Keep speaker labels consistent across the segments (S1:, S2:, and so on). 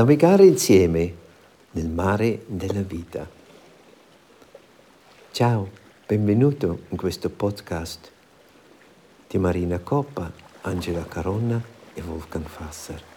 S1: navigare insieme nel mare della vita. Ciao, benvenuto in questo podcast di Marina Coppa, Angela Caronna e Wolfgang Fasser.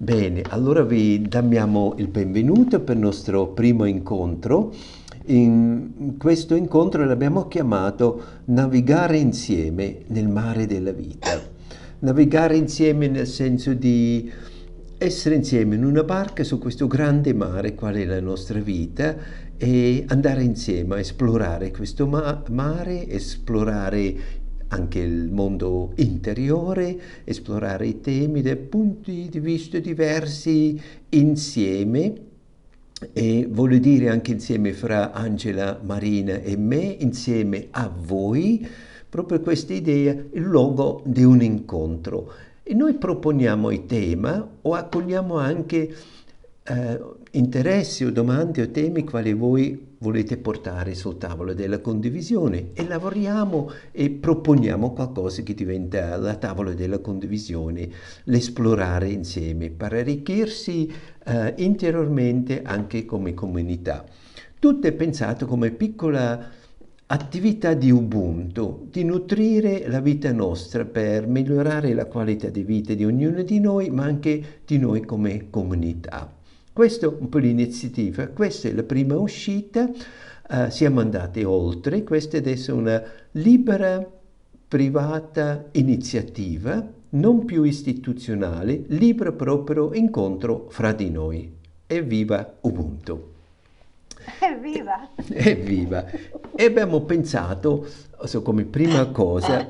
S1: Bene, allora vi diamo il benvenuto per il nostro primo incontro. In questo incontro l'abbiamo chiamato Navigare insieme nel mare della vita. Navigare insieme nel senso di essere insieme in una barca su questo grande mare, qual è la nostra vita, e andare insieme a esplorare questo ma- mare, esplorare anche il mondo interiore, esplorare i temi da punti di vista diversi insieme e vuole dire anche insieme fra Angela, Marina e me, insieme a voi, proprio questa idea, il luogo di un incontro. E noi proponiamo il tema o accogliamo anche eh, interessi o domande o temi quali voi volete portare sul tavolo della condivisione e lavoriamo e proponiamo qualcosa che diventa la tavola della condivisione, l'esplorare insieme per arricchirsi eh, interiormente anche come comunità. Tutto è pensato come piccola attività di Ubuntu, di nutrire la vita nostra per migliorare la qualità di vita di ognuno di noi, ma anche di noi come comunità. Questa è un po' l'iniziativa, questa è la prima uscita, uh, siamo andati oltre, questa è adesso una libera, privata iniziativa, non più istituzionale, libero proprio incontro fra di noi. Evviva Ubuntu!
S2: Evviva!
S1: Evviva! E abbiamo pensato, come prima cosa,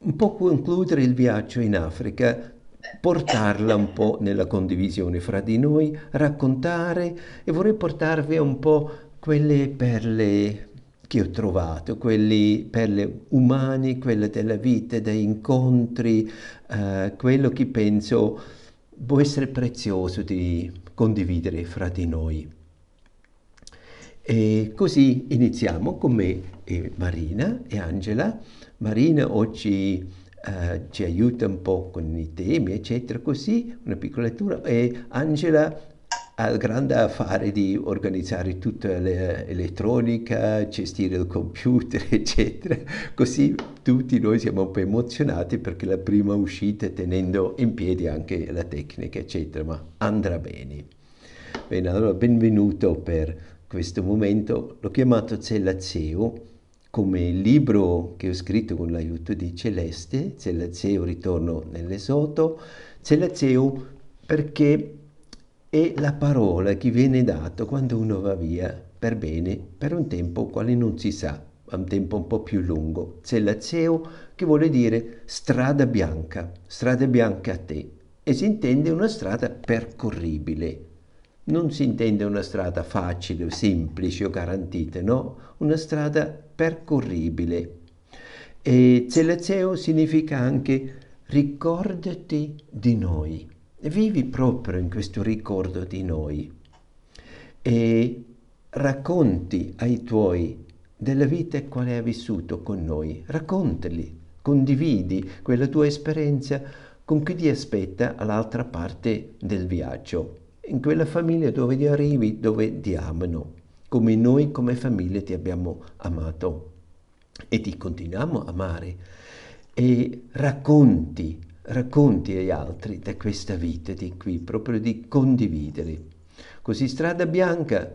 S1: un po' concludere il viaggio in Africa portarla un po' nella condivisione fra di noi, raccontare e vorrei portarvi un po' quelle perle che ho trovato, quelle perle umane, quelle della vita, dei incontri, eh, quello che penso può essere prezioso di condividere fra di noi. E così iniziamo con me e Marina e Angela. Marina oggi uh, ci aiuta un po' con i temi, eccetera, così, una piccola lettura. E Angela ha il grande affare di organizzare tutta l'elettronica, gestire il computer, eccetera. Così tutti noi siamo un po' emozionati perché la prima uscita tenendo in piedi anche la tecnica, eccetera, ma andrà bene. Bene, allora benvenuto per questo momento. L'ho chiamato Zellazeo come il libro che ho scritto con l'aiuto di Celeste, Celazeo Ritorno nell'Esoto, Celazeo perché è la parola che viene data quando uno va via per bene, per un tempo quale non si sa, un tempo un po' più lungo. Celazeo che vuole dire strada bianca, strada bianca a te, e si intende una strada percorribile. Non si intende una strada facile, semplice o garantita, no? Una strada percorribile. E Zelazeo significa anche ricordati di noi, vivi proprio in questo ricordo di noi. E racconti ai tuoi della vita quale hai vissuto con noi, raccontali, condividi quella tua esperienza con chi ti aspetta all'altra parte del viaggio, in quella famiglia dove ti arrivi, dove ti amano come noi come famiglia ti abbiamo amato e ti continuiamo a amare. E racconti, racconti agli altri di questa vita di qui, proprio di condividere. Così strada bianca,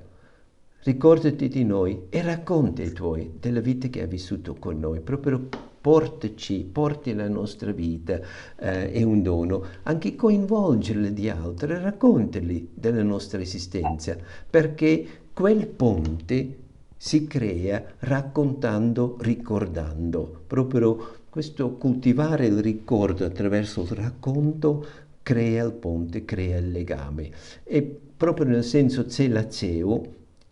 S1: ricordati di noi e racconti ai tuoi della vita che hai vissuto con noi, proprio portaci, porti la nostra vita, eh, è un dono, anche coinvolgerli di altri, raccontali della nostra esistenza, perché quel ponte si crea raccontando, ricordando, proprio questo coltivare il ricordo attraverso il racconto crea il ponte, crea il legame. E proprio nel senso zelazeo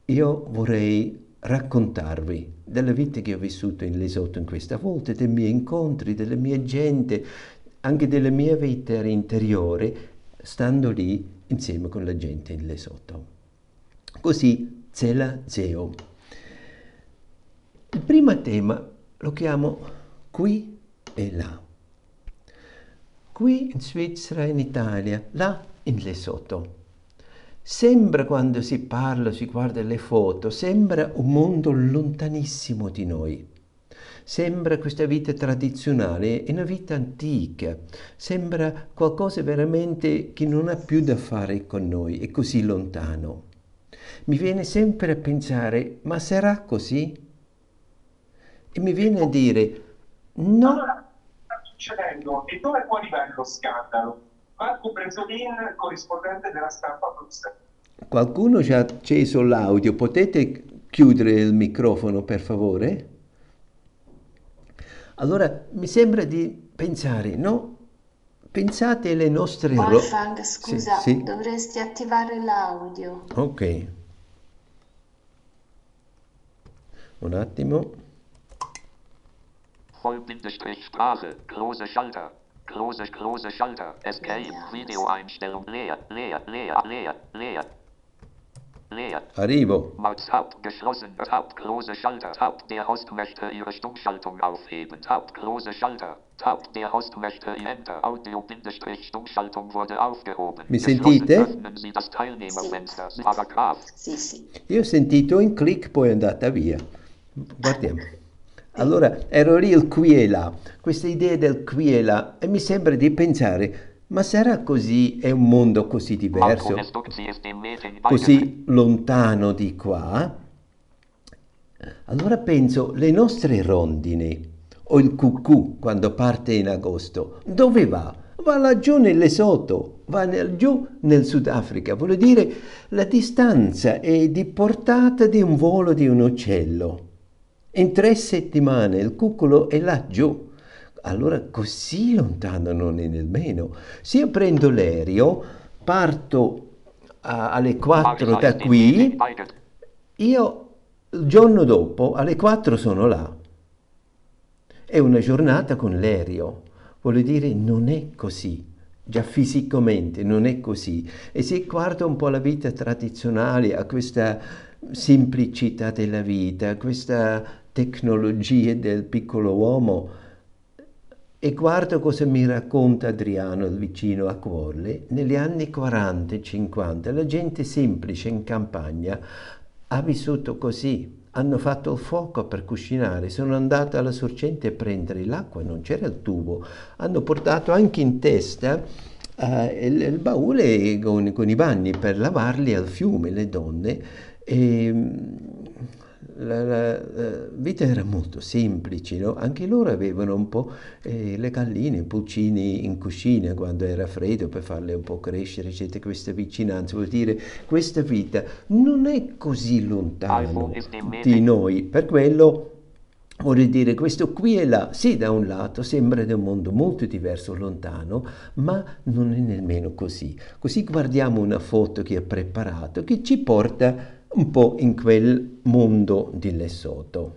S1: io vorrei raccontarvi della vita che ho vissuto in Lesotho in questa volta, dei miei incontri, della mia gente, anche della mia vita interiore, stando lì insieme con la gente in Lesotho. Così Zela Zeo. Il primo tema lo chiamo qui e là. Qui in Svizzera, in Italia, là in Lesotho. Sembra quando si parla, si guarda le foto, sembra un mondo lontanissimo di noi. Sembra questa vita tradizionale, è una vita antica, sembra qualcosa veramente che non ha più da fare con noi, è così lontano. Mi viene sempre a pensare, ma sarà così? E mi viene a dire, no.
S3: Allora, sta succedendo, e dove può arrivare lo scandalo? Marco Bresolin, corrispondente della stampa Bruxelles.
S1: Qualcuno ci ha acceso l'audio, potete chiudere il microfono per favore? Allora, mi sembra di pensare, no? Pensate alle nostre...
S2: Wolfgang, scusa, sì, sì. dovresti attivare l'audio.
S1: Ok. Un attimo.
S4: Vollbindestrich-Sprache, große Schalter. Große, große Schalter. Escape. Videoeinstellung. Leer, leer, leer, leer, leer. Leer.
S1: Arrivo.
S4: Maus Tab geschlossen. Tab große Schalter. Tab der Host möchte Ihre Stummschaltung aufheben. Tab große Schalter. Tab der Host möchte Enter. Audio-Stummschaltung wurde aufgehoben.
S1: Mi sentite?
S4: Öffnen Sie das Teilnehmerfenster. Paragraph.
S2: Sì, sì.
S1: Io ho sentito un click, poi è andata via. Guardiamo. Allora ero lì il qui e là, questa idea del qui e là, e mi sembra di pensare, ma sarà così, è un mondo così diverso, così lontano di qua? Allora penso, le nostre rondini, o il cucù quando parte in agosto, dove va? Va laggiù nel Lesotho, va nel, giù nel Sudafrica, vuol dire la distanza è di portata di un volo di un uccello. In tre settimane il cuccolo è laggiù. Allora così lontano non è nemmeno. Se io prendo l'aereo, parto a, alle 4 da qui, io il giorno dopo alle 4 sono là. È una giornata con l'aereo. Vuol dire non è così. Già fisicamente non è così. E se guardo un po' la vita tradizionale, a questa semplicità della vita, questa tecnologie del piccolo uomo. E guardo cosa mi racconta Adriano, il vicino a Cuorle, negli anni 40 e 50 la gente semplice in campagna ha vissuto così, hanno fatto il fuoco per cucinare, sono andati alla sorgente a prendere l'acqua, non c'era il tubo, hanno portato anche in testa uh, il, il, baule con, con, i bagni per lavarli al fiume, le donne. E, la, la, la, vita era molto semplice, no? anche loro avevano un po' eh, le galline, i pulcini in cucina quando era freddo per farle un po' crescere, eccetera, questa vicinanza, vuol dire questa vita non è così lontano di noi, per quello Vorrei dire, questo qui e là, sì, da un lato sembra di un mondo molto diverso, lontano, ma non è nemmeno così. Così guardiamo una foto che ho preparato che ci porta un po' in quel mondo di Lesotho.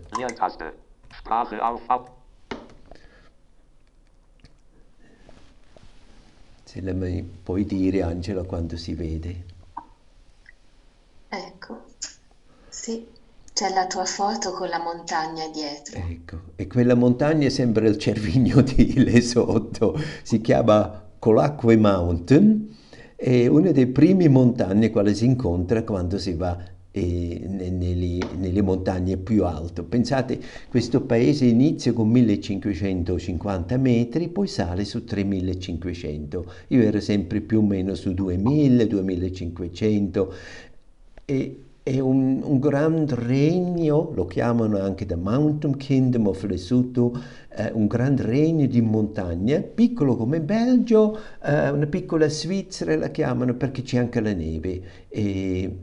S1: Se la mi puoi dire, Angela, quando si vede?
S2: Ecco, sì, c'è la tua foto con la montagna dietro.
S1: Ecco, e quella montagna sembra il cervigno di Lesotho, si chiama Colacque Mountain, è una delle prime montagne quale si incontra quando si va nelle, nelle, montagne più alte. Pensate, questo paese inizia con 1550 metri, poi sale su 3500. Io ero sempre più o meno su 2000, 2500 e è un, un gran regno, lo chiamano anche The Mountain Kingdom of Lesotho, eh, un gran regno di montagna, piccolo come Belgio, eh, una piccola Svizzera la chiamano perché c'è anche la neve. E,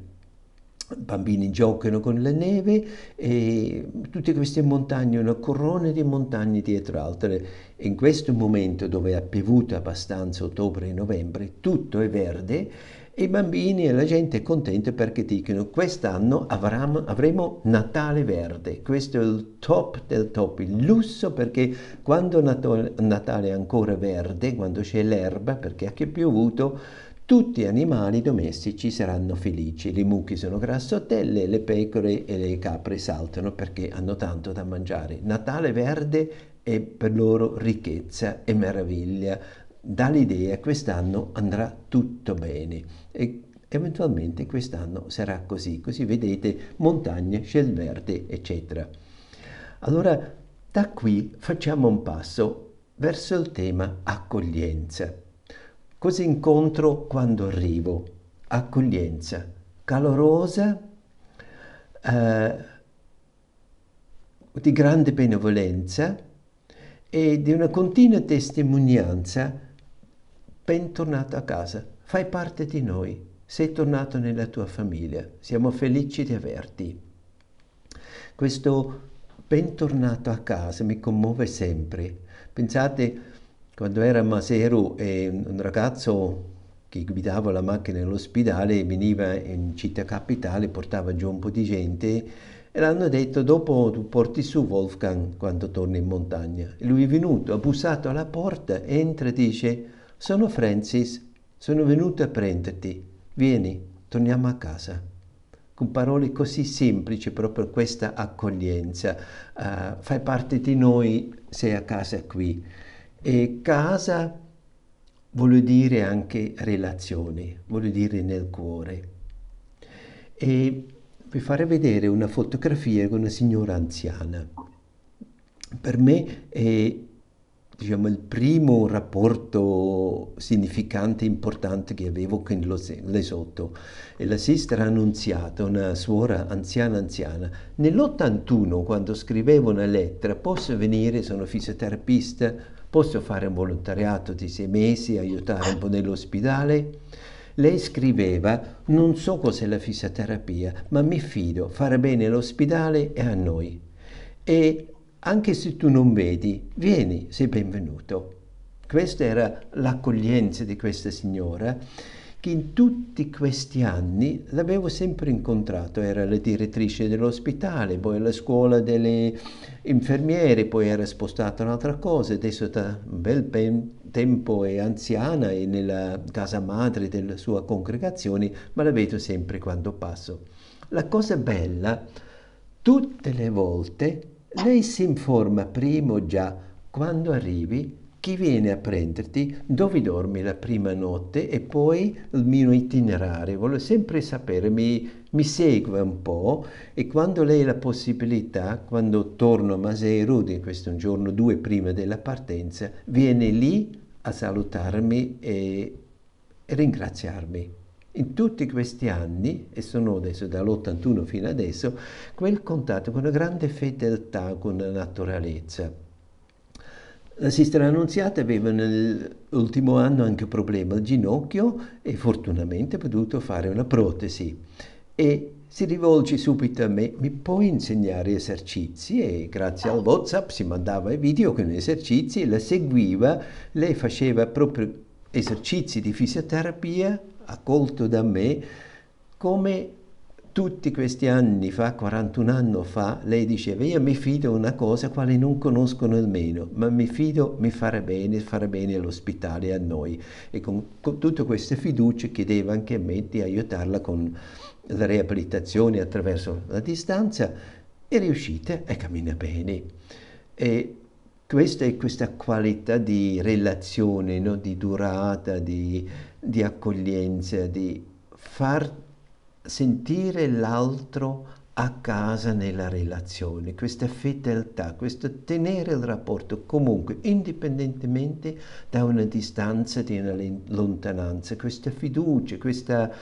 S1: bambini giocano con la neve e tutte queste montagne, una corona di montagne dietro altre. In questo momento dove ha piovuto abbastanza ottobre e novembre, tutto è verde e i bambini e la gente è contenta perché dicono quest'anno avremo, avremo Natale verde. Questo è il top del top, il lusso perché quando Natale è ancora verde, quando c'è l'erba perché ha piovuto, tutti gli animali domestici saranno felici, le mucche sono grassotelle, le pecore e le capre saltano perché hanno tanto da mangiare. Natale verde è per loro ricchezza e meraviglia, dà l'idea che quest'anno andrà tutto bene e eventualmente quest'anno sarà così, così vedete montagne, ciel verde, eccetera. Allora da qui facciamo un passo verso il tema accoglienza. Cosa incontro quando arrivo? Accoglienza calorosa, eh, di grande benevolenza e di una continua testimonianza. Bentornato a casa, fai parte di noi, sei tornato nella tua famiglia, siamo felici di averti. Questo bentornato a casa mi commuove sempre. Pensate, quando era a Maseru e un ragazzo che guidava la macchina nell'ospedale veniva in città capitale, portava giù un po' di gente e l'hanno detto dopo tu porti su Wolfgang quando torni in montagna. E lui è venuto, ha bussato alla porta, entra e dice sono Francis, sono venuto a prenderti, vieni, torniamo a casa. Con parole così semplici, proprio questa accoglienza. Uh, fai parte di noi, sei a casa qui. E casa vuol dire anche relazione, vuol dire nel cuore. E vi farei vedere una fotografia con una signora anziana. Per me è diciamo, il primo rapporto significante e importante che avevo con l'esotto. E la sister Annunziata, una suora anziana anziana, nell'81 quando scrivevo una lettera, posso venire, sono fisioterapista, Posso fare un volontariato di sei mesi, aiutare un po' nell'ospedale? Lei scriveva, non so cos'è la fisioterapia, ma mi fido, fare bene all'ospedale e a noi. E anche se tu non vedi, vieni, sei benvenuto. Questa era l'accoglienza di questa signora che in tutti questi anni l'avevo sempre incontrato, era la direttrice dell'ospedale, poi alla scuola delle infermiere, poi era spostata un'altra cosa, adesso da un bel tempo è anziana e nella casa madre della sua congregazione, ma la vedo sempre quando passo. La cosa bella, tutte le volte lei si informa prima già quando arrivi chi viene a prenderti, dove dormi la prima notte e poi il mio itinerario. Voglio sempre sapere, mi, mi segue un po' e quando lei ha la possibilità, quando torno a Maserudi, questo è un giorno due prima della partenza, viene lì a salutarmi e, e ringraziarmi. In tutti questi anni, e sono adesso dall'81 fino adesso, quel contatto con una grande fedeltà, con una naturalezza. La sister Annunziata aveva nell'ultimo anno anche un problema al ginocchio e fortunatamente ha potuto fare una protesi. E si rivolge subito a me, mi puoi insegnare esercizi? E grazie al WhatsApp si mandava i video con gli esercizi e la seguiva. Lei faceva proprio esercizi di fisioterapia accolto da me come tutti questi anni fa, 41 anni fa, lei diceva io mi fido una cosa quale non conosco nemmeno, ma mi fido mi farà bene, farà bene all'ospitale a noi. E con, con tutte queste fiducie chiedeva anche a me di aiutarla con la riabilitazione attraverso la distanza e riuscite e cammina bene. E questa è questa qualità di relazione, no? di durata, di, di accoglienza, di far sentire l'altro a casa nella relazione, questa fedeltà, questo tenere il rapporto comunque, indipendentemente da una distanza, di una lontananza, questa fiducia, questa,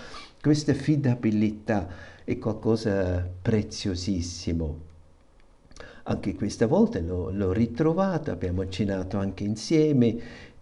S1: questa fidabilità è qualcosa preziosissimo. Anche questa volta l'ho, l'ho ritrovato, abbiamo cenato anche insieme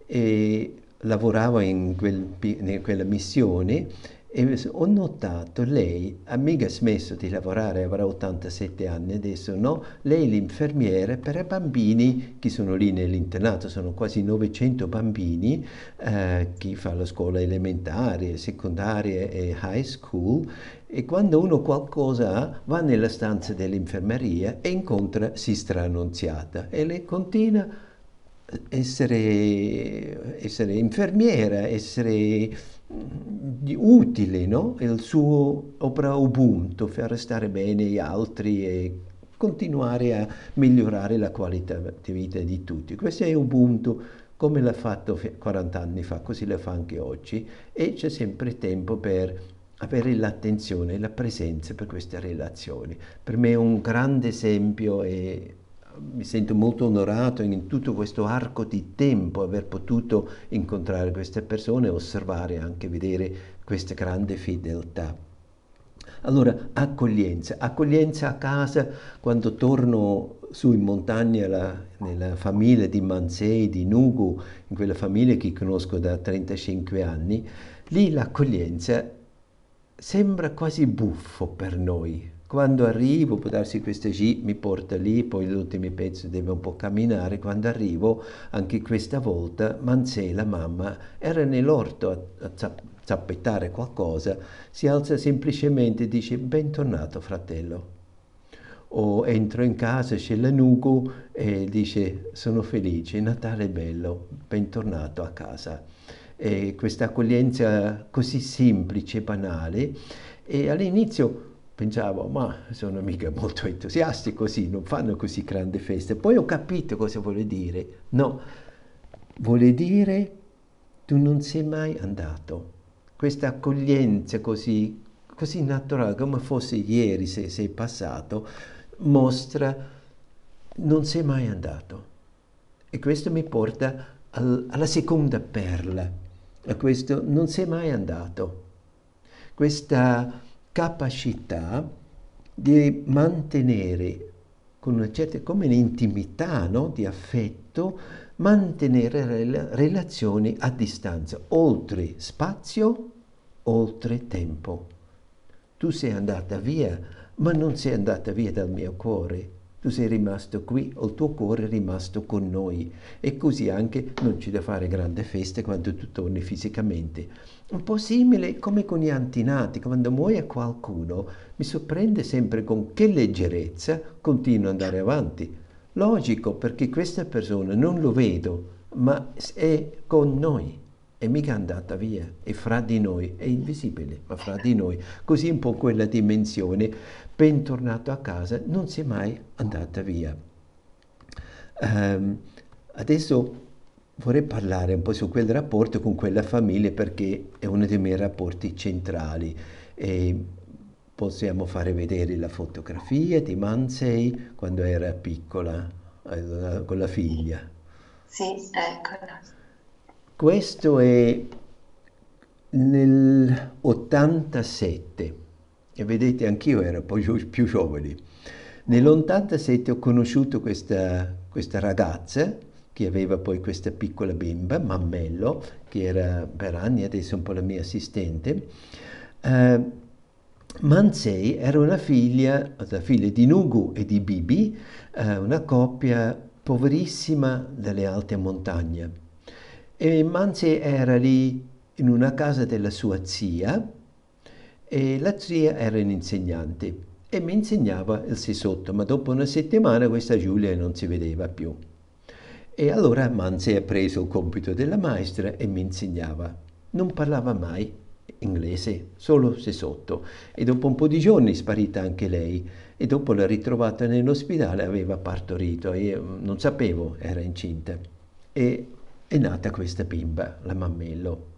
S1: e lavoravo in, quel, in quella missione E ho notato, lei ha mica smesso di lavorare, avrà 87 anni adesso, no? Lei è l'infermiera per i bambini che sono lì nell'internato, sono quasi 900 bambini, eh, chi fa la scuola elementare, secondaria e high school, e quando uno qualcosa ha, va nella stanza dell'infermeria e incontra Sistra Annunziata e lei continua essere, essere infermiera, essere utile, no? il suo opera Ubuntu, far stare bene gli altri e continuare a migliorare la qualità di vita di tutti. Questo è Ubuntu come l'ha fatto 40 anni fa, così la fa anche oggi e c'è sempre tempo per avere l'attenzione e la presenza per queste relazioni. Per me è un grande esempio e mi sento molto onorato in tutto questo arco di tempo aver potuto incontrare queste persone e osservare anche vedere questa grande fedeltà. Allora, accoglienza. Accoglienza a casa quando torno su in montagna la, nella famiglia di Mansei, di Nugu, in quella famiglia che conosco da 35 anni, lì l'accoglienza sembra quasi buffo per noi, quando arrivo, può darsi questa G mi porta lì, poi l'ultimo pezzo deve un po' camminare, quando arrivo, anche questa volta, Manzè, la mamma, era nell'orto a, a zappettare qualcosa, si alza semplicemente e dice bentornato fratello. O entro in casa, c'è la Nugu e dice sono felice, Natale è bello, bentornato a casa. E questa accoglienza così semplice, banale, e all'inizio pensavo, ma sono mica molto entusiasti così, non fanno così grande feste. Poi ho capito cosa vuole dire. No, vuole dire tu non sei mai andato. Questa accoglienza così, così naturale, come fosse ieri se sei passato, mostra non sei mai andato. E questo mi porta al, alla seconda perla, a questo non sei mai andato. Questa capacità di mantenere con una certa come un'intimità no? di affetto, mantenere rel relazioni a distanza, oltre spazio, oltre tempo. Tu sei andata via, ma non sei andata via dal mio cuore. Tu sei rimasto qui, o il tuo cuore è rimasto con noi. E così anche non c'è da fare grande feste quando tu torni fisicamente un po' simile come con gli antinati, quando muoia qualcuno mi sorprende sempre con che leggerezza continua ad andare avanti. Logico, perché questa persona non lo vedo, ma è con noi, è mica andata via, è fra di noi, è invisibile, ma fra di noi. Così un po' quella dimensione, bentornato a casa, non si è mai andata via. Um, adesso vorrei parlare un po' su quel rapporto con quella famiglia perché è uno dei miei rapporti centrali. E possiamo fare vedere la fotografia di Mansei quando era piccola eh, con la figlia.
S2: Sì, eccola.
S1: Questo è nel 87 e vedete anch'io ero un po' più giovane. Nell'87 ho conosciuto questa, questa ragazza che aveva poi questa piccola bimba, Mammello, che era per anni adesso un po' la mia assistente. Uh, Mansei era una figlia, la figlia di Nugu e di Bibi, uh, una coppia poverissima delle alte montagne. E Mansei era lì in una casa della sua zia e la zia era un'insegnante e mi insegnava il sesotto, ma dopo una settimana questa Giulia non si vedeva più. E allora Manzi ha preso il compito della maestra e mi insegnava. Non parlava mai inglese, solo se sotto. E dopo un po' di giorni è sparita anche lei. E dopo l'ha ritrovata nell'ospedale, aveva partorito e non sapevo, era incinta. E è nata questa bimba, la mammello.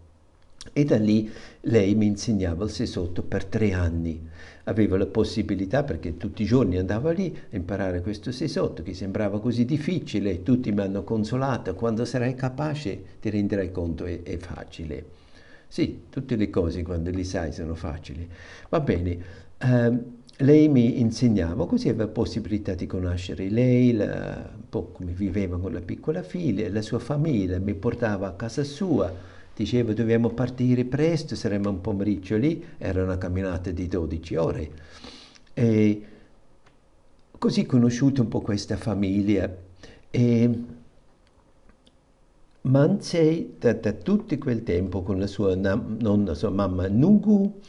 S1: E da lì lei mi insegnava il sesotto per tre anni. Avevo la possibilità, perché tutti i giorni andavo lì a imparare questo sesotto, che sembrava così difficile, tutti mi hanno consolato, quando sarai capace ti renderai conto, è, è facile. Sì, tutte le cose quando le sai sono facili. Va bene, uh, lei mi insegnava, così avevo la possibilità di conoscere lei, la, un po' come viveva con la piccola figlia, la sua famiglia, mi portava a casa sua, diceva dobbiamo partire presto, saremmo un pomeriggio lì, era una camminata di 12 ore. E così conosciuto un po' questa famiglia e Manzei da, da tutto quel tempo con la sua nonna, sua mamma Nugu,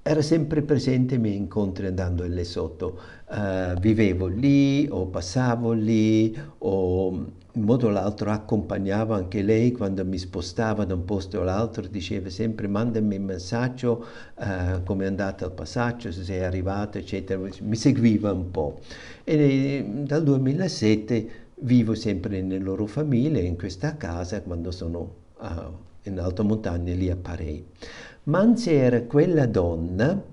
S1: era sempre presente ai miei incontri andando in Lesotho. Uh, vivevo lì o passavo lì o in modo o l'altro accompagnavo anche lei quando mi spostava da un posto all'altro, diceva sempre mandami un messaggio uh, come è andata il passaggio, se sei arrivato, eccetera, mi seguiva un po'. E dal 2007 vivo sempre nelle loro famiglie, in questa casa, quando sono uh, in alta montagna lì a Parei. Manzi era quella donna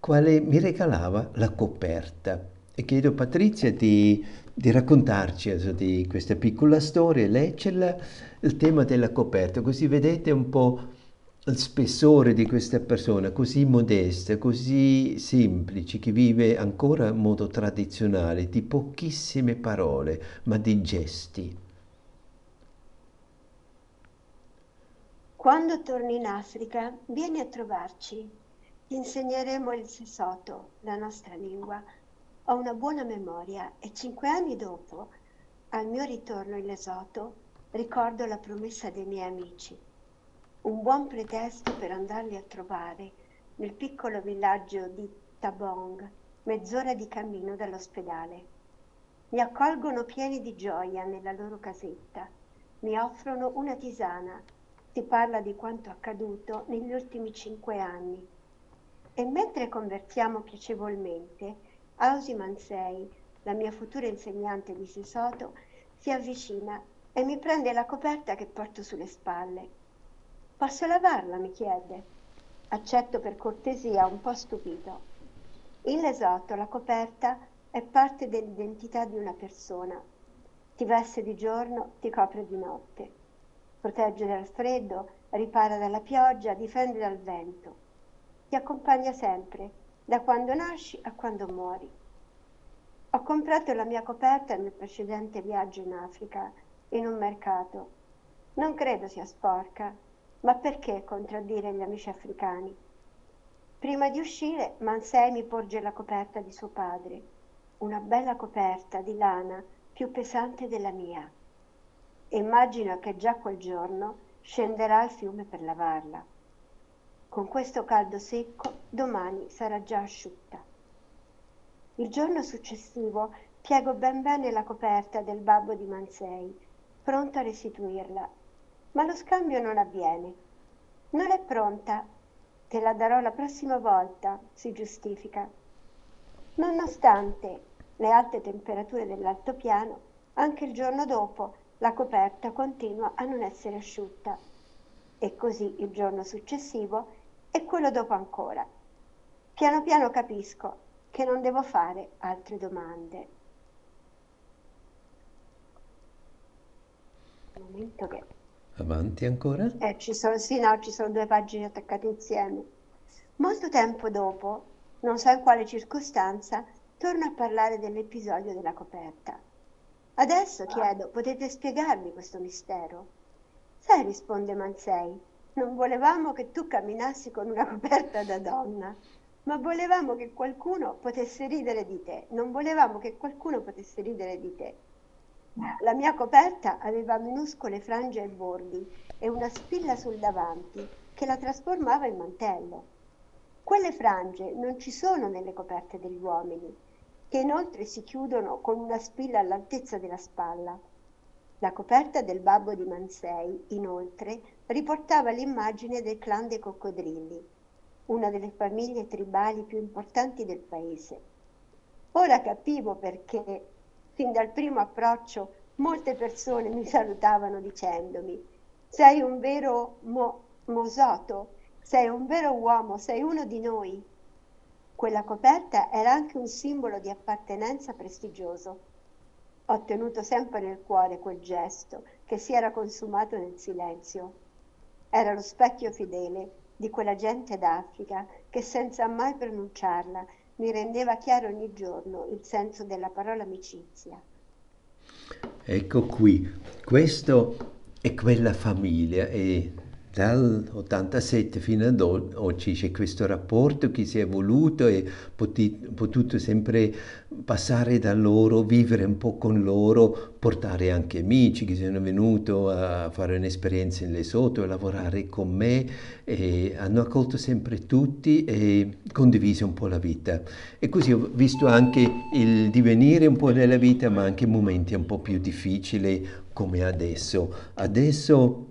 S1: quale mi regalava la coperta. E chiedo Patrizia di di raccontarci also, di questa piccola storia, leggerla, il tema della coperta, così vedete un po' il spessore di questa persona così modesta, così semplice, che vive ancora in modo tradizionale, di pochissime parole, ma di gesti.
S5: Quando torni in Africa, vieni a trovarci. Ti insegneremo il Sesotho, la nostra lingua ho una buona memoria e cinque anni dopo, al mio ritorno in Lesotho, ricordo la promessa dei miei amici. Un buon pretesto per andarli a trovare nel piccolo villaggio di Tabong, mezz'ora di cammino dall'ospedale. Mi accolgono pieni di gioia nella loro casetta, mi offrono una tisana, si parla di quanto accaduto negli ultimi cinque anni. E mentre conversiamo piacevolmente, Ausi Mansei, la mia futura insegnante di Sesotho, si avvicina e mi prende la coperta che porto sulle spalle. Posso lavarla? mi chiede. Accetto per cortesia, un po' stupito. In Lesotho la coperta è parte dell'identità di una persona. Ti veste di giorno, ti copre di notte. Protegge dal freddo, ripara dalla pioggia, difende dal vento. Ti accompagna sempre, da quando nasci a quando muori. Ho comprato la mia coperta nel precedente viaggio in Africa, in un mercato. Non credo sia sporca, ma perché contraddire gli amici africani? Prima di uscire, Mansei mi porge la coperta di suo padre, una bella coperta di lana più pesante della mia. Immagino che già quel giorno scenderà al fiume per lavarla. Con questo caldo secco domani sarà già asciutta. Il giorno successivo piego ben bene la coperta del babbo di Mansei, pronta a restituirla, ma lo scambio non avviene. Non è pronta, te la darò la prossima volta, si giustifica. Nonostante le alte temperature dell'altopiano, anche il giorno dopo la coperta continua a non essere asciutta. E così il giorno successivo e quello dopo ancora. Piano piano capisco che non devo fare altre domande. Un momento che...
S1: Avanti ancora?
S5: Eh, ci sono, sì, no, ci sono due pagine attaccate insieme. Molto tempo dopo, non so in quale circostanza, torno a parlare dell'episodio della coperta. Adesso chiedo, potete spiegarmi questo mistero? Sai, risponde Mansei, non volevamo che tu camminassi con una coperta da donna, ma volevamo che qualcuno potesse ridere di te. Non volevamo che qualcuno potesse ridere di te. La mia coperta aveva minuscole frange ai bordi e una spilla sul davanti che la trasformava in mantello. Quelle frange non ci sono nelle coperte degli uomini, che inoltre si chiudono con una spilla all'altezza della spalla. La coperta del babbo di Mansei, inoltre, riportava l'immagine del clan dei coccodrilli, una delle famiglie tribali più importanti del paese. Ora capivo perché, fin dal primo approccio, molte persone mi salutavano dicendomi sei un vero mo- mosoto, sei un vero uomo, sei uno di noi. Quella coperta era anche un simbolo di appartenenza prestigioso ho tenuto sempre nel cuore quel gesto che si era consumato nel silenzio. Era lo specchio fedele di quella gente d'Africa che senza mai pronunciarla mi rendeva chiaro ogni giorno il senso della parola amicizia.
S1: Ecco qui, questo e quella famiglia e dall'87 fino ad oggi c'è questo rapporto che si è evoluto e potuto sempre passare da loro, vivere un po' con loro, portare anche amici che sono venuti a fare un'esperienza in Lesotho, a lavorare con me e hanno accolto sempre tutti e condiviso un po' la vita. E così ho visto anche il divenire un po' della vita, ma anche momenti un po' più difficili come adesso. Adesso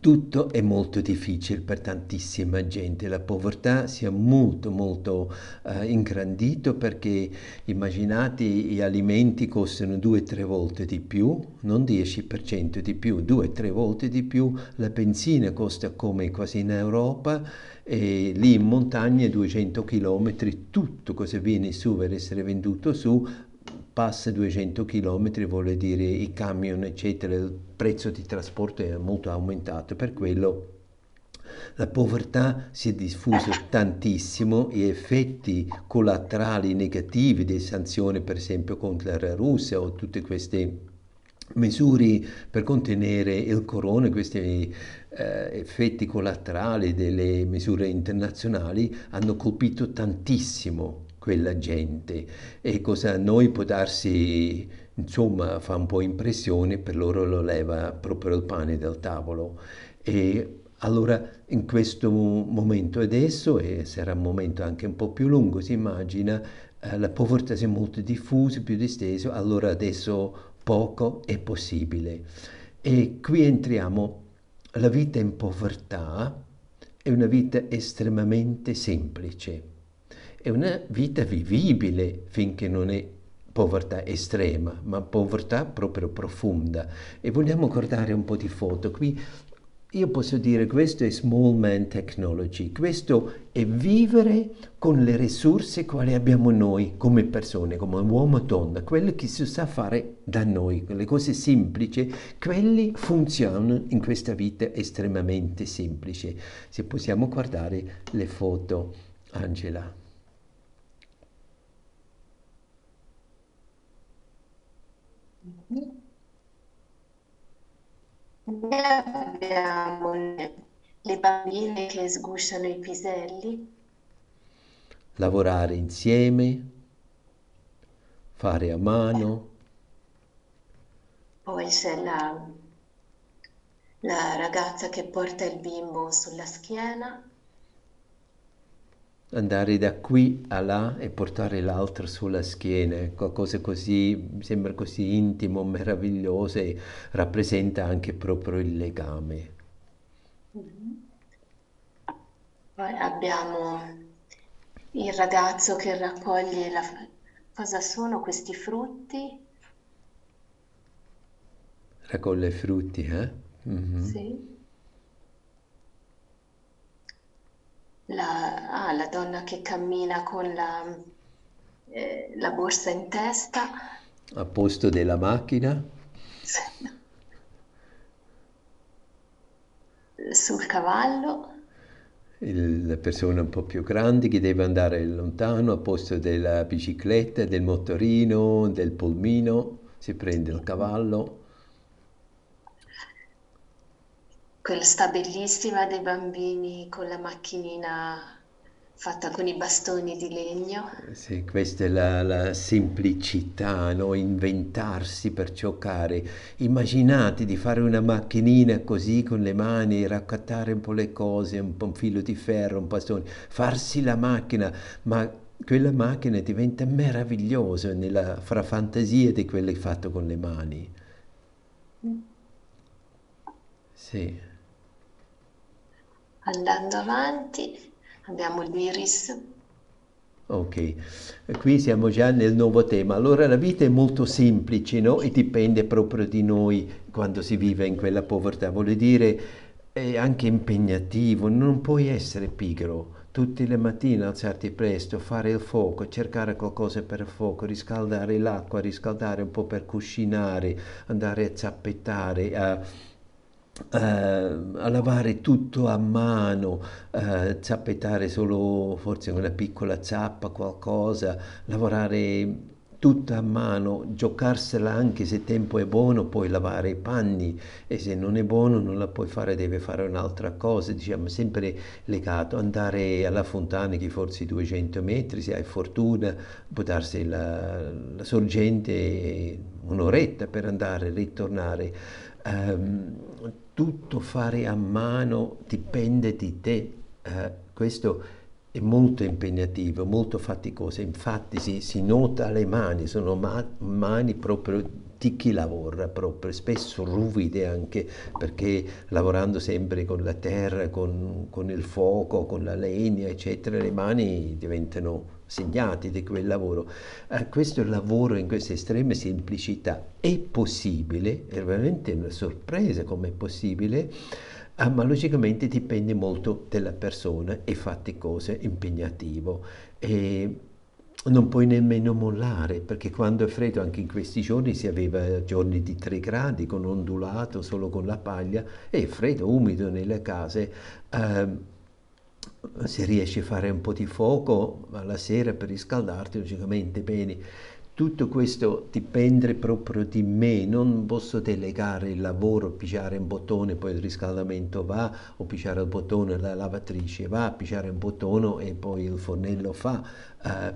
S1: tutto è molto difficile per tantissima gente, la povertà si è molto molto uh, ingrandito perché immaginate gli alimenti costano due o tre volte di più, non 10% di più, due o tre volte di più, la benzina costa come quasi in Europa e lì in montagna 200 km tutto cosa viene su per essere venduto su passa 200 km, vuol dire i camion, eccetera, il prezzo di trasporto è molto aumentato, per quello la povertà si è diffusa tantissimo, gli effetti collaterali negativi delle sanzioni, per esempio contro la Russia o tutte queste misure per contenere il corona, questi eh, effetti collaterali delle misure internazionali hanno colpito tantissimo quella gente e cosa a noi può darsi, insomma, fa un po' impressione, per loro lo leva proprio il pane dal tavolo. E allora in questo momento adesso, e sarà un momento anche un po' più lungo, si immagina, eh, la povertà si è molto diffusa, più distesa, allora adesso poco è possibile. E qui entriamo, la vita in povertà è una vita estremamente semplice è una vita vivibile finché non è povertà estrema, ma povertà proprio profonda. E vogliamo guardare un po' di foto. Qui io posso dire questo è small man technology, questo è vivere con le risorse quali abbiamo noi come persone, come uomo e donna, quello che si sa fare da noi, le cose semplici, quelli funzionano in questa vita estremamente semplice. Se possiamo guardare le foto, Angela.
S2: Abbiamo le bambine che sgusciano i piselli.
S1: Lavorare insieme, fare a mano.
S2: Poi c'è la, la ragazza che porta il bimbo sulla schiena
S1: andare da qui a là e portare l'altro sulla schiena, qualcosa così, sembra così intimo, meraviglioso e rappresenta anche proprio il legame.
S2: Poi abbiamo il ragazzo che raccoglie la... cosa sono questi frutti?
S1: Raccoglie frutti, eh?
S2: Mm-hmm. Sì. La, ah, la donna che cammina con la, eh, la borsa in testa.
S1: A posto della macchina?
S2: Sul cavallo.
S1: Il, la persona un po' più grande che deve andare lontano a posto della bicicletta, del motorino, del polmino, si prende il cavallo.
S2: Quella sta bellissima dei bambini con la macchinina fatta con i bastoni di legno.
S1: Sì, questa è la, la semplicità, no? inventarsi per giocare. Immaginate di fare una macchinina così con le mani, raccattare un po' le cose, un po' un filo di ferro, un bastone, farsi la macchina, ma quella macchina diventa meravigliosa nella fra fantasia di quelle fatte con le mani. Mm. Sì.
S2: Andando avanti abbiamo l'iris.
S1: Ok, qui siamo già nel nuovo tema. Allora la vita è molto semplice, no? E dipende proprio di noi quando si vive in quella povertà. Vuol dire è anche impegnativo, non puoi essere pigro. Tutte le mattine alzarti presto, fare il fuoco, cercare qualcosa per il fuoco, riscaldare l'acqua, riscaldare un po' per cucinare, andare a zappettare, a a lavare tutto a mano, eh, zappettare solo forse una piccola zappa, qualcosa, lavorare tutta a mano, giocarsela anche se il tempo è buono, puoi lavare i panni e se non è buono non la puoi fare, deve fare un'altra cosa, diciamo sempre legato, andare alla fontana che forse 200 metri, se hai fortuna, può darsi la, la sorgente un'oretta per andare e ritornare. Um, tutto fare a mano dipende di te. Uh, questo è molto impegnativo, molto faticoso, infatti si, si nota le mani, sono ma mani proprio di chi lavora proprio, spesso ruvide anche perché lavorando sempre con la terra, con, con il fuoco, con la legna, eccetera, le mani diventano segnati di quel lavoro. Eh, questo lavoro in questa estrema semplicità è possibile, è veramente una sorpresa come è possibile, Ah, ma logicamente dipende molto dalla persona, è faticoso, è impegnativo e non puoi nemmeno mollare perché quando è freddo anche in questi giorni si aveva giorni di 3 gradi con ondulato solo con la paglia è freddo, umido nelle case eh, se riesci a fare un po' di fuoco alla sera per riscaldarti logicamente bene tutto questo dipende proprio di me, non posso delegare il lavoro, pigiare un bottone, poi il riscaldamento va, o pigiare il bottone, la lavatrice va, pigiare un bottone e poi il fornello fa. Uh,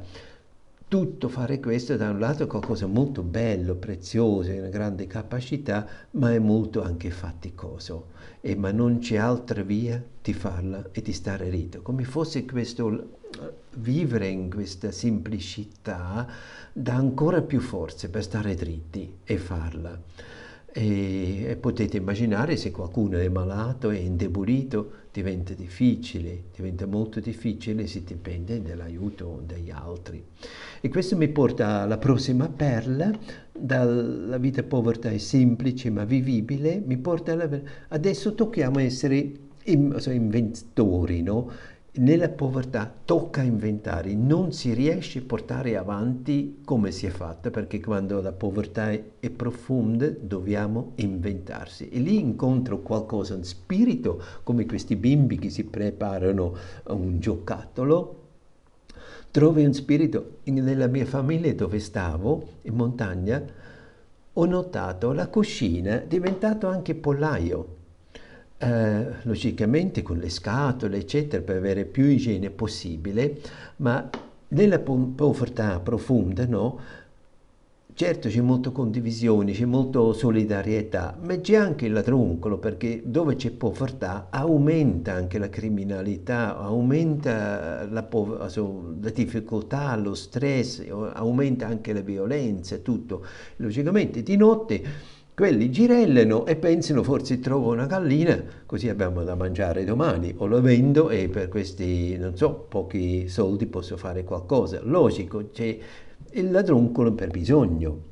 S1: tutto fare questo da un lato è qualcosa molto bello, prezioso, è una grande capacità, ma è molto anche faticoso. E, ma non c'è altra via di farla e di stare rito. Come fosse questo vivere in questa semplicità dà ancora più forze per stare dritti e farla. E, e, potete immaginare se qualcuno è malato e indebolito diventa difficile, diventa molto difficile se dipende dall'aiuto degli altri. E questo mi porta alla prossima perla, dalla vita povertà è semplice ma vivibile, mi porta alla... Adesso tocchiamo essere inventori, no? Nella povertà tocca inventare, non si riesce a portare avanti come si è fatta, perché quando la povertà è profonda dobbiamo inventarsi. E lì incontro qualcosa, un spirito, come questi bimbi che si preparano a un giocattolo, trovi un spirito. Nella mia famiglia dove stavo, in montagna, ho notato la cucina è diventato anche pollaio eh, logicamente con le scatole, eccetera, per avere più igiene possibile, ma nella povertà profonda, no? Certo c'è molta condivisione, c'è molta solidarietà, ma c'è anche il ladruncolo, perché dove c'è povertà aumenta anche la criminalità, aumenta la, la, difficoltà, lo stress, aumenta anche la violenza, tutto. Logicamente di notte quelli girellano e pensano forse trovo una gallina, così abbiamo da mangiare domani, o lo vendo e per questi, non so, pochi soldi posso fare qualcosa. Logico, c'è il ladruncolo per bisogno.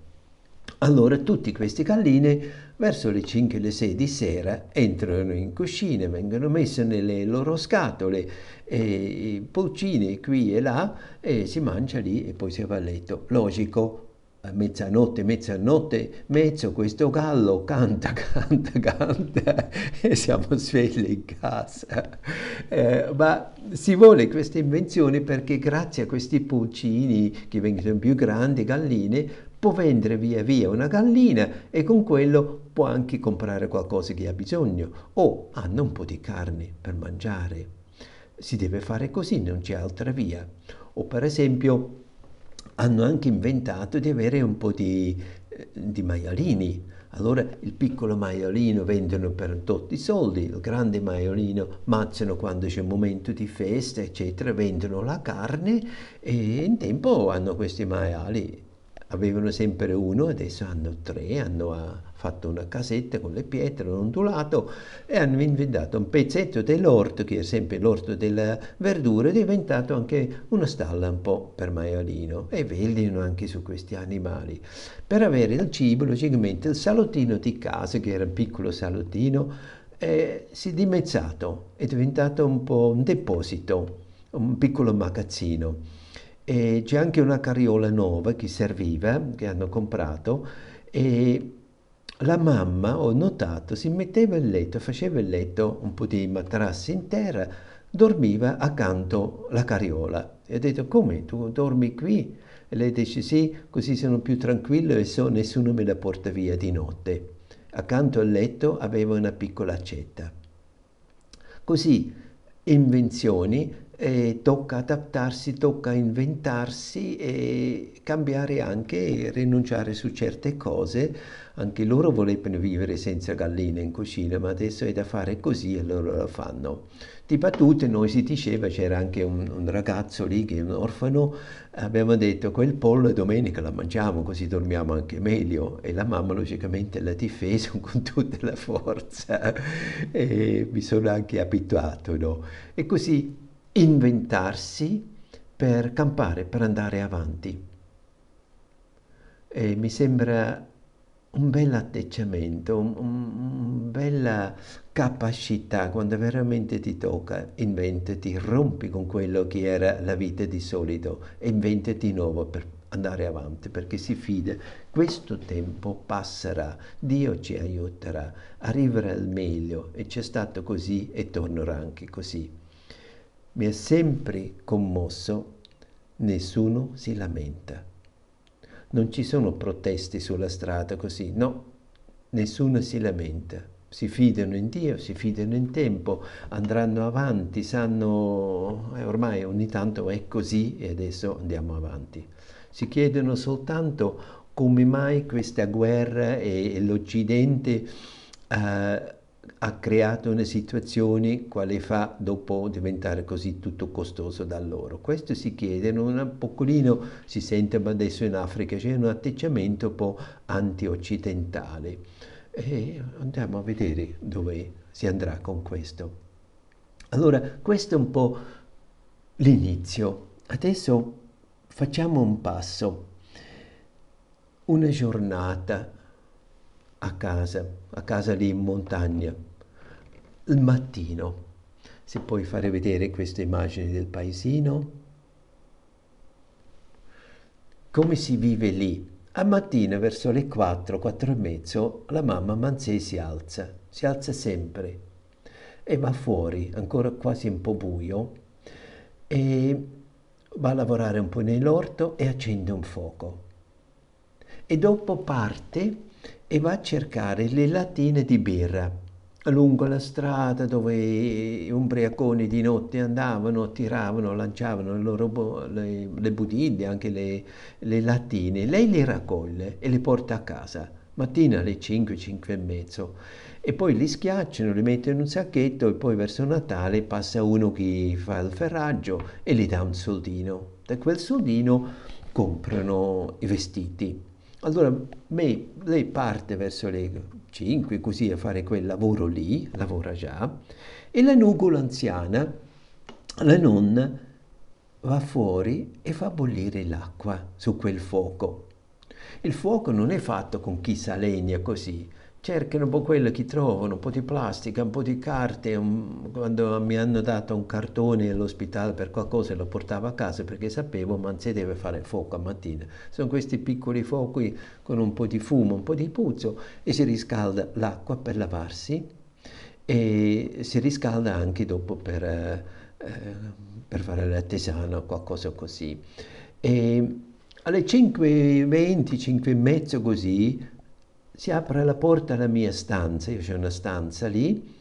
S1: Allora tutti questi galline verso le 5 e le 6 di sera entrano in cucina, vengono messe nelle loro scatole, e pulcine qui e là e si mangia lì e poi si va a letto. Logico, mezzanotte, mezzanotte, mezzo questo gallo canta, canta, canta e siamo svegli in casa. Eh, ma si vuole questa invenzione perché grazie a questi pulcini che vengono più grandi, galline, può vendere via via una gallina e con quello può anche comprare qualcosa che ha bisogno o hanno un po' di carne per mangiare. Si deve fare così, non c'è altra via. O per esempio hanno anche inventato di avere un po' di, eh, di maialini. Allora il piccolo maialino vendono per tutti i soldi, il grande maialino mazzano quando c'è un momento di festa, eccetera, vendono la carne e in tempo hanno questi maiali. Avevano sempre uno, adesso hanno tre, hanno ah, fatto una casetta con le pietre, un ondulato e hanno inventato un pezzetto dell'orto, che è sempre l'orto della verdura, è diventato anche una stalla un po' per maialino e vegliano anche su questi animali. Per avere il cibo, logicamente, il salottino di casa, che era un piccolo salottino, eh, si è dimezzato, è diventato un po' un deposito, un piccolo magazzino. E c'è anche una carriola nuova che serviva, che hanno comprato, e la mamma, ho notato, si metteva il letto, faceva il letto, un po' di materassi in terra, dormiva accanto alla carriola. E ha detto, come, tu dormi qui? E lei dice, sì, così sono più tranquillo e so, nessuno me la porta via di notte. Accanto al letto aveva una piccola accetta. Così, invenzioni, eh, tocca adattarsi, tocca inventarsi e cambiare anche, rinunciare su certe cose. Anche loro volevano vivere senza galline in cucina, ma adesso è da fare così e loro lo fanno. Di battute noi si diceva, c'era anche un, un, ragazzo lì che è un orfano, abbiamo detto quel pollo domenica la mangiamo così dormiamo anche meglio e la mamma logicamente l'ha difeso con tutta la forza e mi sono anche abituato, no? E così inventarsi per campare, per andare avanti. E mi sembra un bel atteggiamento, una un bella capacità quando veramente ti tocca, inventati, rompi con quello che era la vita di solito e inventati nuovo per andare avanti perché si fida, questo tempo passerà, Dio ci aiuterà, arriverà al meglio e c'è stato così e tornerà anche così. Mi ha sempre commosso, nessuno si lamenta non ci sono proteste sulla strada così, no, nessuno si lamenta, si fidano in Dio, si fidano in tempo, andranno avanti, sanno, eh, ormai ogni tanto è così e adesso andiamo avanti. Si chiedono soltanto come mai questa guerra e, e l'Occidente eh, ha creato una situazione quale fa dopo diventare così tutto costoso da loro. Questo si chiede, un pocolino si sente, adesso in Africa c'è un atteggiamento un po' anti-occidentale. E andiamo a vedere dove si andrà con questo. Allora, questo è un po' l'inizio. Adesso facciamo un passo, una giornata a casa, a casa lì in montagna, il mattino. Se puoi fare vedere queste immagini del paesino, come si vive lì. A mattina verso le 4, 4 e mezzo, la mamma Manzè si alza, si alza sempre e va fuori, ancora quasi un po' buio, e va a lavorare un po' nell'orto e accende un fuoco. E dopo parte e va a cercare le lattine di birra lungo la strada dove gli ubriaconi di notte andavano, tiravano, lanciavano le, loro, le, le bottiglie, anche le, le lattine. Lei le raccoglie e le porta a casa, mattina alle 5, 5 e mezzo. E poi li schiacciano, li mettono in un sacchetto e poi verso Natale passa uno che fa il ferraggio e gli dà un soldino. Da quel soldino comprano i vestiti allora me, lei parte verso le 5 così a fare quel lavoro lì, lavora già, e la nugola anziana, la nonna, va fuori e fa bollire l'acqua su quel fuoco. Il fuoco non è fatto con chissà legna così, cercano un po' quello che trovano, un po' di plastica, un po' di carte. Un... quando mi hanno dato un cartone all'ospedale per qualcosa lo portavo a casa perché sapevo ma si deve fare fuoco a mattina. Sono questi piccoli fuochi con un po' di fumo, un po' di puzzo e si riscalda l'acqua per lavarsi e si riscalda anche dopo per, eh, per fare la tesana o qualcosa così. E alle 5.20, 5 e mezzo così si apre la porta alla mia stanza, io c'è una stanza lì,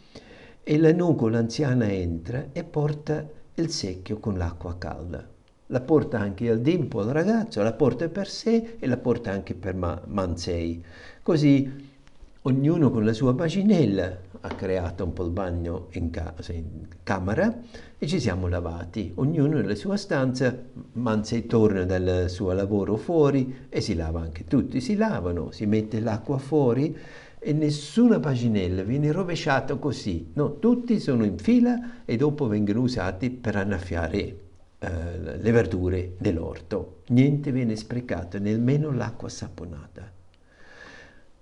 S1: e la nuvola anziana entra e porta il secchio con l'acqua calda. La porta anche al dimpo, al ragazzo, la porta per sé e la porta anche per Manzei. Così ognuno con la sua bacinella ha creato un po' il bagno in, casa, in camera e ci siamo lavati, ognuno nella sua stanza, Manzi torna dal suo lavoro fuori e si lava anche tutti, si lavano, si mette l'acqua fuori e nessuna paginella viene rovesciata così, no, tutti sono in fila e dopo vengono usati per annaffiare eh, le verdure dell'orto, niente viene sprecato, nemmeno l'acqua saponata.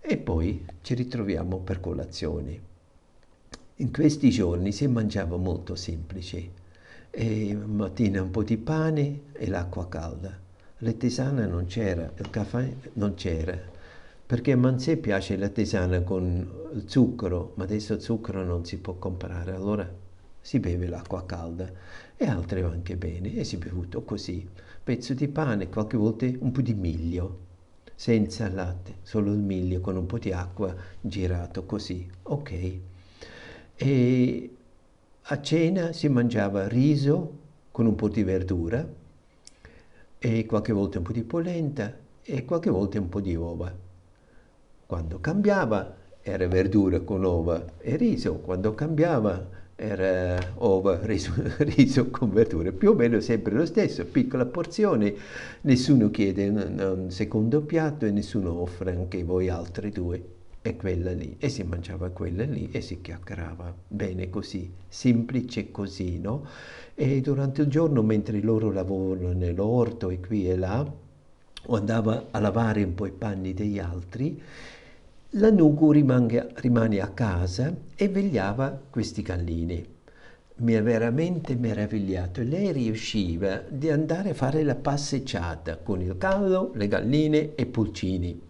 S1: E poi ci ritroviamo per colazione. In questi giorni si mangiava molto semplice. E mattina un po' di pane e l'acqua calda. La tisana non c'era, il caffè non c'era, perché a Manzè piace la tisana con il zucchero, ma adesso il zucchero non si può comprare, allora si beve l'acqua calda e altre anche bene e si è bevuto così. Pezzo di pane, qualche volta un po' di miglio, senza latte, solo il miglio con un po' di acqua girato così, ok. E a cena si mangiava riso con un po' di verdura e qualche volta un po' di polenta e qualche volta un po' di uova. Quando cambiava era verdura con uova e riso, quando cambiava era uova, riso, riso, con verdure, più o meno sempre lo stesso, piccola porzione, nessuno chiede un, un, secondo piatto e nessuno offre anche voi altri due, e quella lì, e si mangiava quella lì e si chiacchierava bene così, semplice così, no? E durante il giorno, mentre loro lavorano nell'orto e qui e là, o andava a lavare un po' i panni degli altri, la Nugu rimane, rimane a casa e vegliava questi gallini. Mi ha veramente meravigliato. Lei riusciva di andare a fare la passeggiata con il gallo, le galline e i pulcini.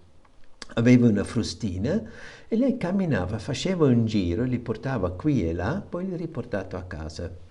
S1: Aveva una frustina e lei camminava, faceva un giro, li portava qui e là, poi li riportato a casa.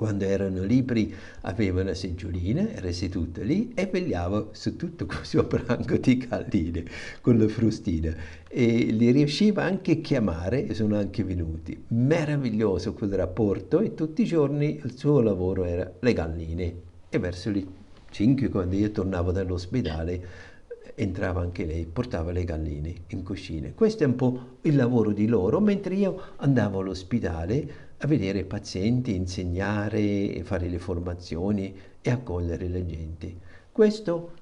S1: Quando erano libri aveva una seggiolina, era seduta lì e vegliava su tutto questo branco di galline con la frustina e li riusciva anche a chiamare e sono anche venuti. Meraviglioso quel rapporto e tutti i giorni il suo lavoro era le galline e verso le 5 quando io tornavo dall'ospedale entrava anche lei, portava le galline in cucina. Questo è un po' il lavoro di loro, mentre io andavo all'ospedale a vedere pazienti, insegnare, fare le formazioni e accogliere la gente. Questo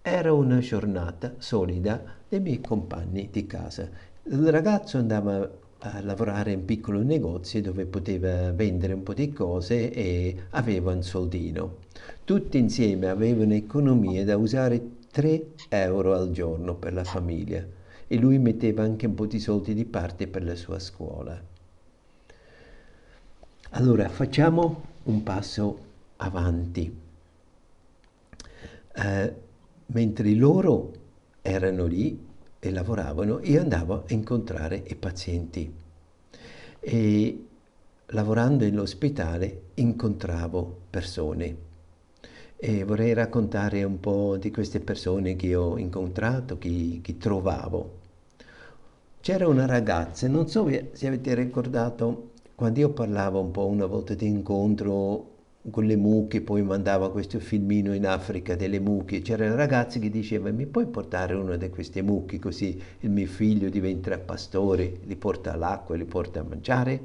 S1: era una giornata solida dei miei compagni di casa. Il ragazzo andava a lavorare in piccoli negozi dove poteva vendere un po' di cose e aveva un soldino. Tutti insieme avevano economie da usare 3 euro al giorno per la famiglia e lui metteva anche un po' di soldi di parte per la sua scuola. Allora facciamo un passo avanti. Eh, mentre loro erano lì e lavoravano, io andavo a incontrare i pazienti e lavorando nell'ospedale incontravo persone e vorrei raccontare un po' di queste persone che ho incontrato, che, che trovavo. C'era una ragazza, non so se avete ricordato quando io parlavo un po' una volta di incontro con le mucche, poi mandava questo filmino in Africa delle mucche, c'era un ragazzo che diceva mi puoi portare una di queste mucche così il mio figlio diventa pastore, li porta all'acqua, li porta a mangiare?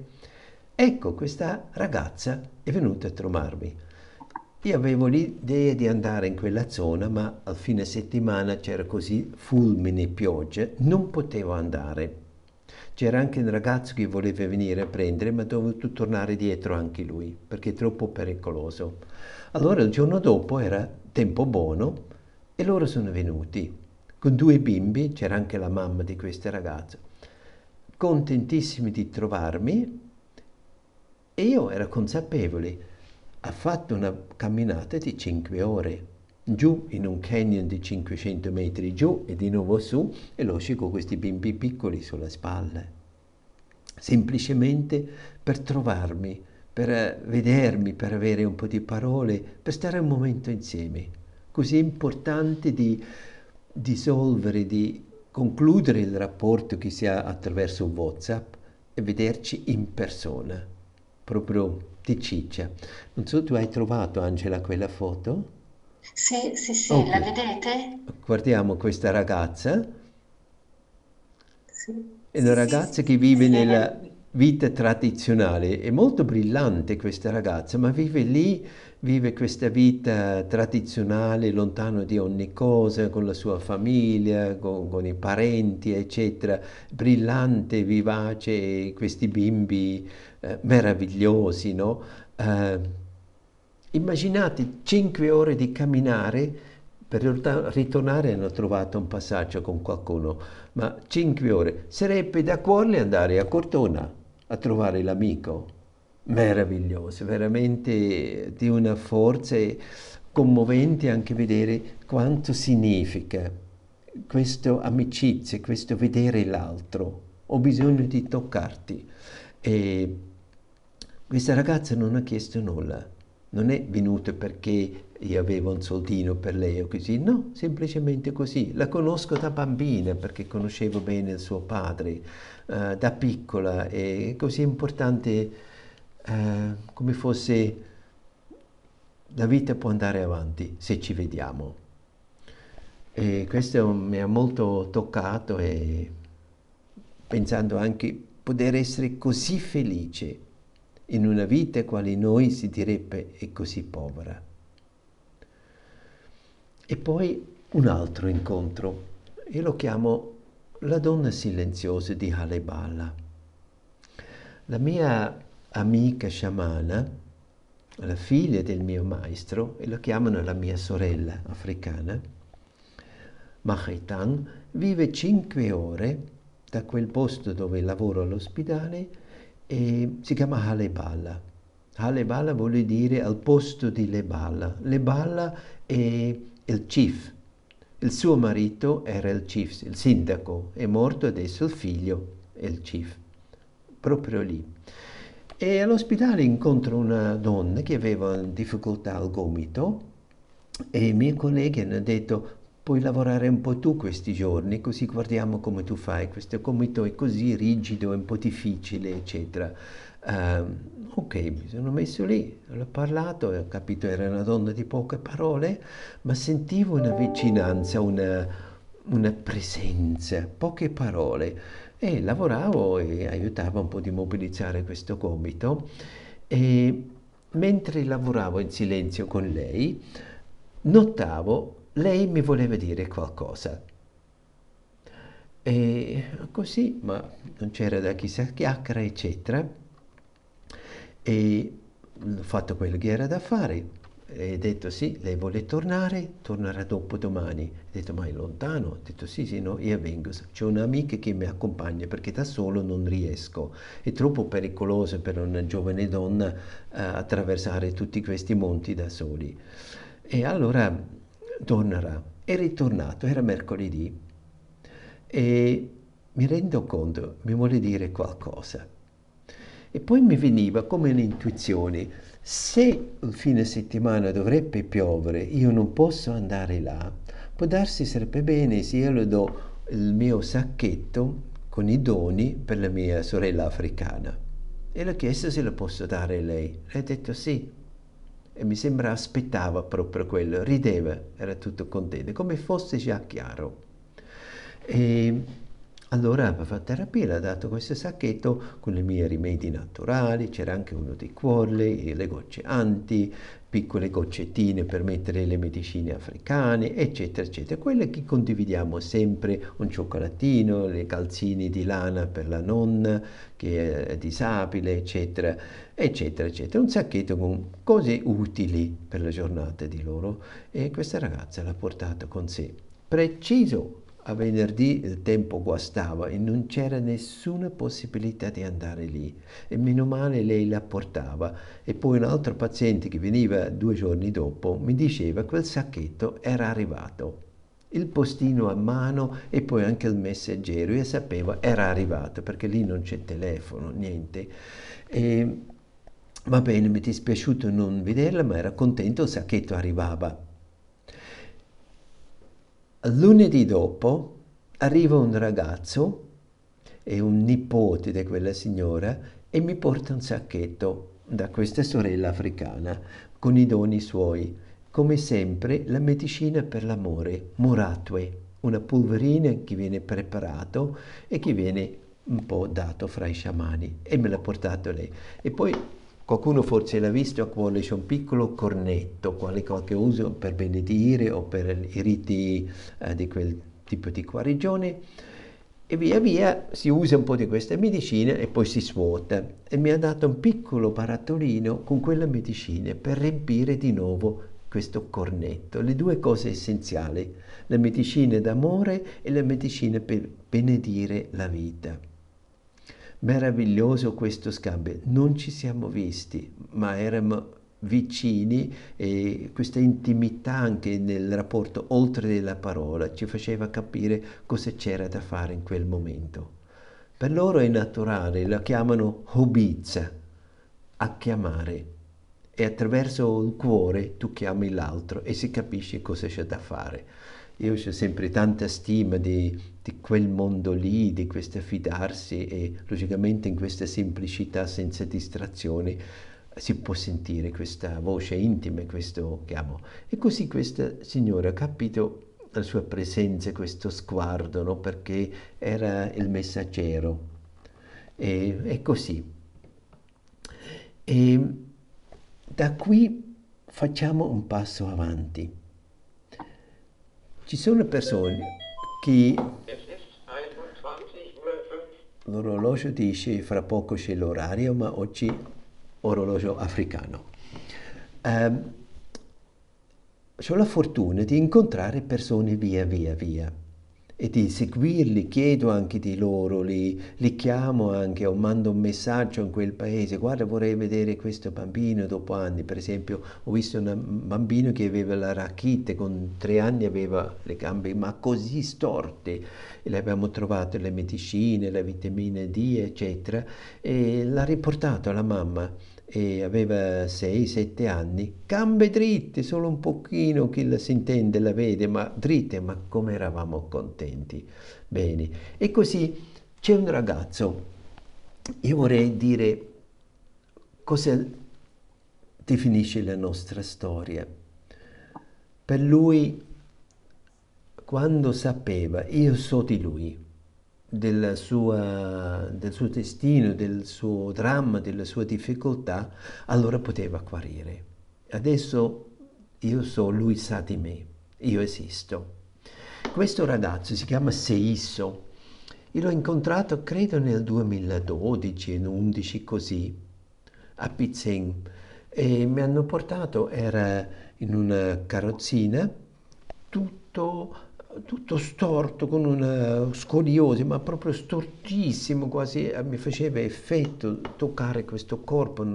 S1: Ecco, questa ragazza è venuta a trovarmi. Io avevo l'idea di andare in quella zona, ma al fine settimana c'era così fulmine e pioggia, non potevo andare. C'era anche un ragazzo che voleva venire a prendere, ma dovuto tornare dietro anche lui, perché è troppo pericoloso. Allora il giorno dopo era tempo buono e loro sono venuti. Con due bimbi, c'era anche la mamma di questa ragazza, contentissimi di trovarmi e io ero consapevole, ha fatto una camminata di 5 ore giù in un canyon di 500 metri giù e di nuovo su e lo con questi bimbi piccoli sulle spalle. Semplicemente per trovarmi, per vedermi, per avere un po' di parole, per stare un momento insieme. Così importante di dissolvere, di concludere il rapporto che si ha attraverso WhatsApp e vederci in persona, proprio di ciccia. Non so, tu hai trovato, Angela, quella foto?
S2: Sì, sì, sì,
S1: Ok,
S2: la vedete?
S1: guardiamo questa ragazza.
S2: Sì,
S1: È una
S2: sì, sì,
S1: ragazza
S2: sì,
S1: che vive
S2: sì,
S1: nella vita tradizionale, è molto brillante questa ragazza, ma vive lì, vive questa vita tradizionale, lontano di ogni cosa, con la sua famiglia, con, con i parenti, eccetera, brillante, vivace, questi bimbi eh, meravigliosi, no? Eh, immaginate 5 ore di camminare per ritornare hanno trovato un passaggio con qualcuno, ma 5 ore. Sarebbe da cuore andare a Cortona a trovare l'amico. Meraviglioso, veramente di una forza e commovente anche vedere quanto significa questa amicizia, questo vedere l'altro. Ho bisogno di toccarti. E Questa ragazza non ha chiesto nulla, non è venuta perché io avevo un soldino per lei o così, no, semplicemente così. La conosco da bambina perché conoscevo bene il suo padre, uh, da piccola, è così importante uh, come fosse la vita può andare avanti se ci vediamo. E questo mi ha molto toccato e pensando anche poter essere così felice in una vita quale noi si direbbe è così povera. E poi un altro incontro, io lo chiamo La donna silenziosa di Halebala. La mia amica sciamana, la figlia del mio maestro, e lo chiamano la mia sorella africana, Mahaitan, vive cinque ore da quel posto dove lavoro all'ospedale e si chiama Halebala. Halebala vuol dire al posto di Lebala. Lebala è il chief. Il suo marito era il chief, il sindaco, è morto adesso il figlio il chief, proprio lì. E all'ospedale incontro una donna che aveva difficoltà al gomito e i miei colleghi hanno detto puoi lavorare un po' tu questi giorni, così guardiamo come tu fai, questo gomito è così rigido, è un po' difficile, eccetera. Uh, ok, mi sono messo lì, ho parlato, ho capito era una donna di poche parole, ma sentivo una vicinanza, una, una presenza, poche parole e lavoravo e aiutavo un po' di mobilizzare questo gomito e mentre lavoravo in silenzio con lei notavo lei mi voleva dire qualcosa e così ma non c'era da chissà chiacchiera eccetera e ho fatto quello che era da fare e ho detto sì, lei vuole tornare, tornerà dopo domani. Ho detto ma è lontano? Ho detto sì, sì, no, io vengo. C'è un'amica che mi accompagna perché da solo non riesco. È troppo pericoloso per una giovane donna uh, attraversare tutti questi monti da soli. E allora tornerà. È ritornato, era mercoledì e mi rendo conto, mi vuole dire qualcosa. E poi mi veniva come un'intuizione, se il fine settimana dovrebbe piovere, io non posso andare là, può darsi sarebbe bene se io le do il mio sacchetto con i doni per la mia sorella africana. E le ho chiesto se lo posso dare a lei. Lei ha detto sì. E mi sembra aspettava proprio quello, rideva, era tutto contento, come fosse già chiaro. E allora fa terapia, ha dato questo sacchetto con i miei rimedi naturali, c'era anche uno di cuorle, le gocce anti, piccole goccettine per mettere le medicine africane, eccetera, eccetera. Quelle che condividiamo sempre, un cioccolatino, le calzini di lana per la nonna che è disabile, eccetera, eccetera, eccetera. Un sacchetto con cose utili per la giornata di loro e questa ragazza l'ha portato con sé. Preciso a venerdì il tempo guastava e non c'era nessuna possibilità di andare lì. E meno male lei la portava. E poi un altro paziente che veniva due giorni dopo mi diceva che quel sacchetto era arrivato. Il postino a mano e poi anche il messaggero io sapevo era arrivato perché lì non c'è telefono niente. E, va bene mi è dispiaciuto non vederla ma era contento il sacchetto arrivava Lunedì dopo arriva un ragazzo, è un nipote di quella signora, e mi porta un sacchetto da questa sorella africana con i doni suoi. Come sempre la medicina per l'amore, Muratwe, una polverina che viene preparato e che viene un po' dato fra i sciamani e me l'ha portato lei. E poi Qualcuno forse l'ha visto, cuore c'è un piccolo cornetto, quale qualche uso per benedire o per i riti eh, di quel tipo di guarigione. E via via si usa un po' di questa medicina e poi si svuota. E mi ha dato un piccolo barattolino con quella medicina per riempire di nuovo questo cornetto, le due cose essenziali, la medicina d'amore e la medicina per benedire la vita meraviglioso questo scambio. Non ci siamo visti, ma eravamo vicini e questa intimità anche nel rapporto oltre della parola ci faceva capire cosa c'era da fare in quel momento. Per loro è naturale, la chiamano hobizza, a chiamare e attraverso il cuore tu chiami l'altro e si capisce cosa c'è da fare. Io ho sempre tanta stima di, di, quel mondo lì, di questo fidarsi e logicamente in questa semplicità senza distrazioni si può sentire questa voce intima, questo chiamo. E così questa signora ha capito la sua presenza, questo sguardo, no? perché era il messaggero. E, e così. E da qui facciamo un passo avanti. Ci sono persone che l'orologio dice fra poco c'è l'orario, ma oggi orologio africano. Um, ho la fortuna di incontrare persone via via via e di seguirli, chiedo anche di loro, li, li, chiamo anche o mando un messaggio in quel paese, guarda vorrei vedere questo bambino dopo anni, per esempio ho visto un bambino che aveva la rachite, con tre anni aveva le gambe ma così storte. E le abbiamo trovato le medicine, la vitamina D eccetera e l'ha riportato alla mamma e aveva 6-7 anni, gambe dritte, solo un pochino chi la si intende, la vede, ma dritte, ma come eravamo contenti. Bene, e così c'è un ragazzo, io vorrei dire cosa definisce la nostra storia. Per lui, quando sapeva, io so di lui, del, sua, del suo destino, del suo dramma, della sua difficoltà, allora poteva guarire. Adesso io so, lui sa di me, io esisto. Questo ragazzo si chiama Seisso, io l'ho incontrato credo nel 2012, in 11 così, a Pizzin, e mi hanno portato, era in una carrozzina, tutto tutto storto, con una scoliosi, ma proprio stortissimo, quasi eh, mi faceva effetto toccare questo corpo,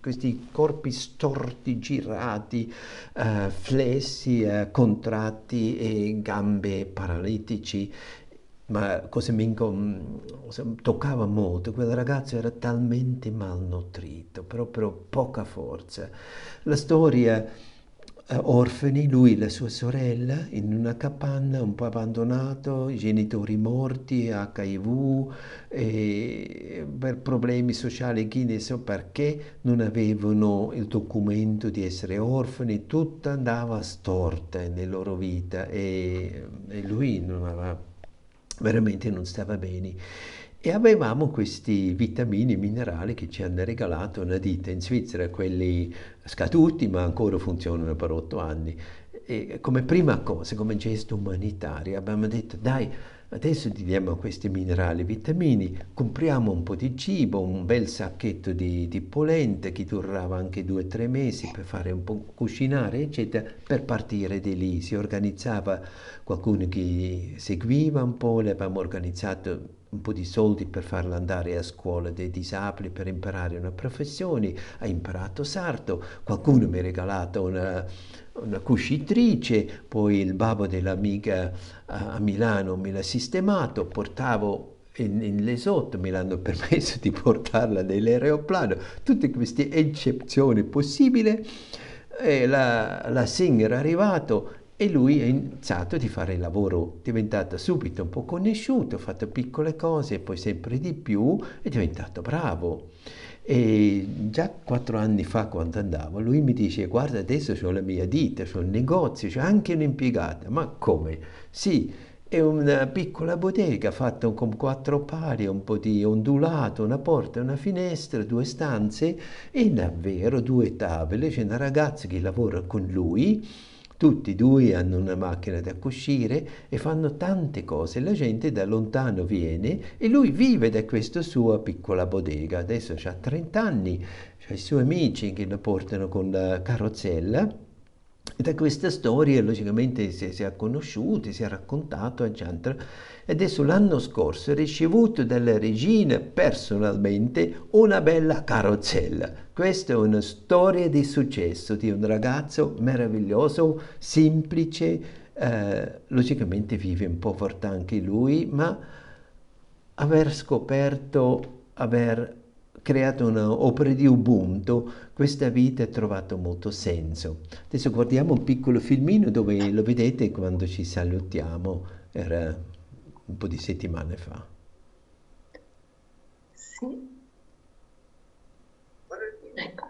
S1: questi corpi storti, girati, uh, flessi, uh, contratti e gambe paralitici. Ma cosa mi toccava molto, quel ragazzo era talmente malnutrito, proprio poca forza. La storia eh, orfani, lui e la sua sorella, in una capanna un po' abbandonato, i genitori morti, HIV, per problemi sociali, chi ne so perché, non avevano il documento di essere orfani, tutto andava storta nella loro vita e, e lui non aveva, veramente non stava bene e avevamo questi vitamini minerali che ci hanno regalato una ditta in Svizzera, quelli scaduti ma ancora funzionano per otto anni. E come prima cosa, come gesto umanitario, abbiamo detto dai, adesso ti diamo questi minerali, vitamini, compriamo un po' di cibo, un bel sacchetto di, di polente che durava anche due o tre mesi per fare un po' cucinare, eccetera, per partire di lì. Si organizzava qualcuno che seguiva un po', le abbiamo organizzato un po' di soldi per farla andare a scuola dei disabili per imparare una professione, ha imparato sarto, qualcuno mi ha regalato una, una cuscitrice, poi il babbo dell'amica a, a Milano me l'ha sistemato, portavo in, in Lesotto, mi hanno permesso di portarla nell'aeroplano, tutte queste eccezioni possibili, e la, la signora è arrivato e lui ha iniziato a fare il lavoro, è diventato subito un po' conosciuto, ha fatto piccole cose e poi sempre di più, è diventato bravo. E già quattro anni fa quando andavo, lui mi dice guarda adesso ho la mia ditta, ho un negozio, c'è anche un'impiegata, ma come? Sì, è una piccola bottega fatta con quattro pali, un po' di ondulato, una porta, una finestra, due stanze e davvero due tavole, c'è una ragazza che lavora con lui tutti e due hanno una macchina da cucire e fanno tante cose. La gente da lontano viene e lui vive da questa sua piccola bottega. Adesso ha 30 anni, ha i suoi amici che lo portano con la carrozzella. E da questa storia logicamente si, si è conosciuti, si è raccontato a Giantra e adesso l'anno scorso ha ricevuto dalla regina personalmente una bella carrozzella. Questa è una storia di successo di un ragazzo meraviglioso, semplice, eh, logicamente vive in povertà anche lui, ma aver scoperto, aver creato un'opera di Ubuntu, questa vita ha trovato molto senso. Adesso guardiamo un piccolo filmino dove lo vedete quando ci salutiamo, era un po' di settimane fa.
S2: Sì. Ecco.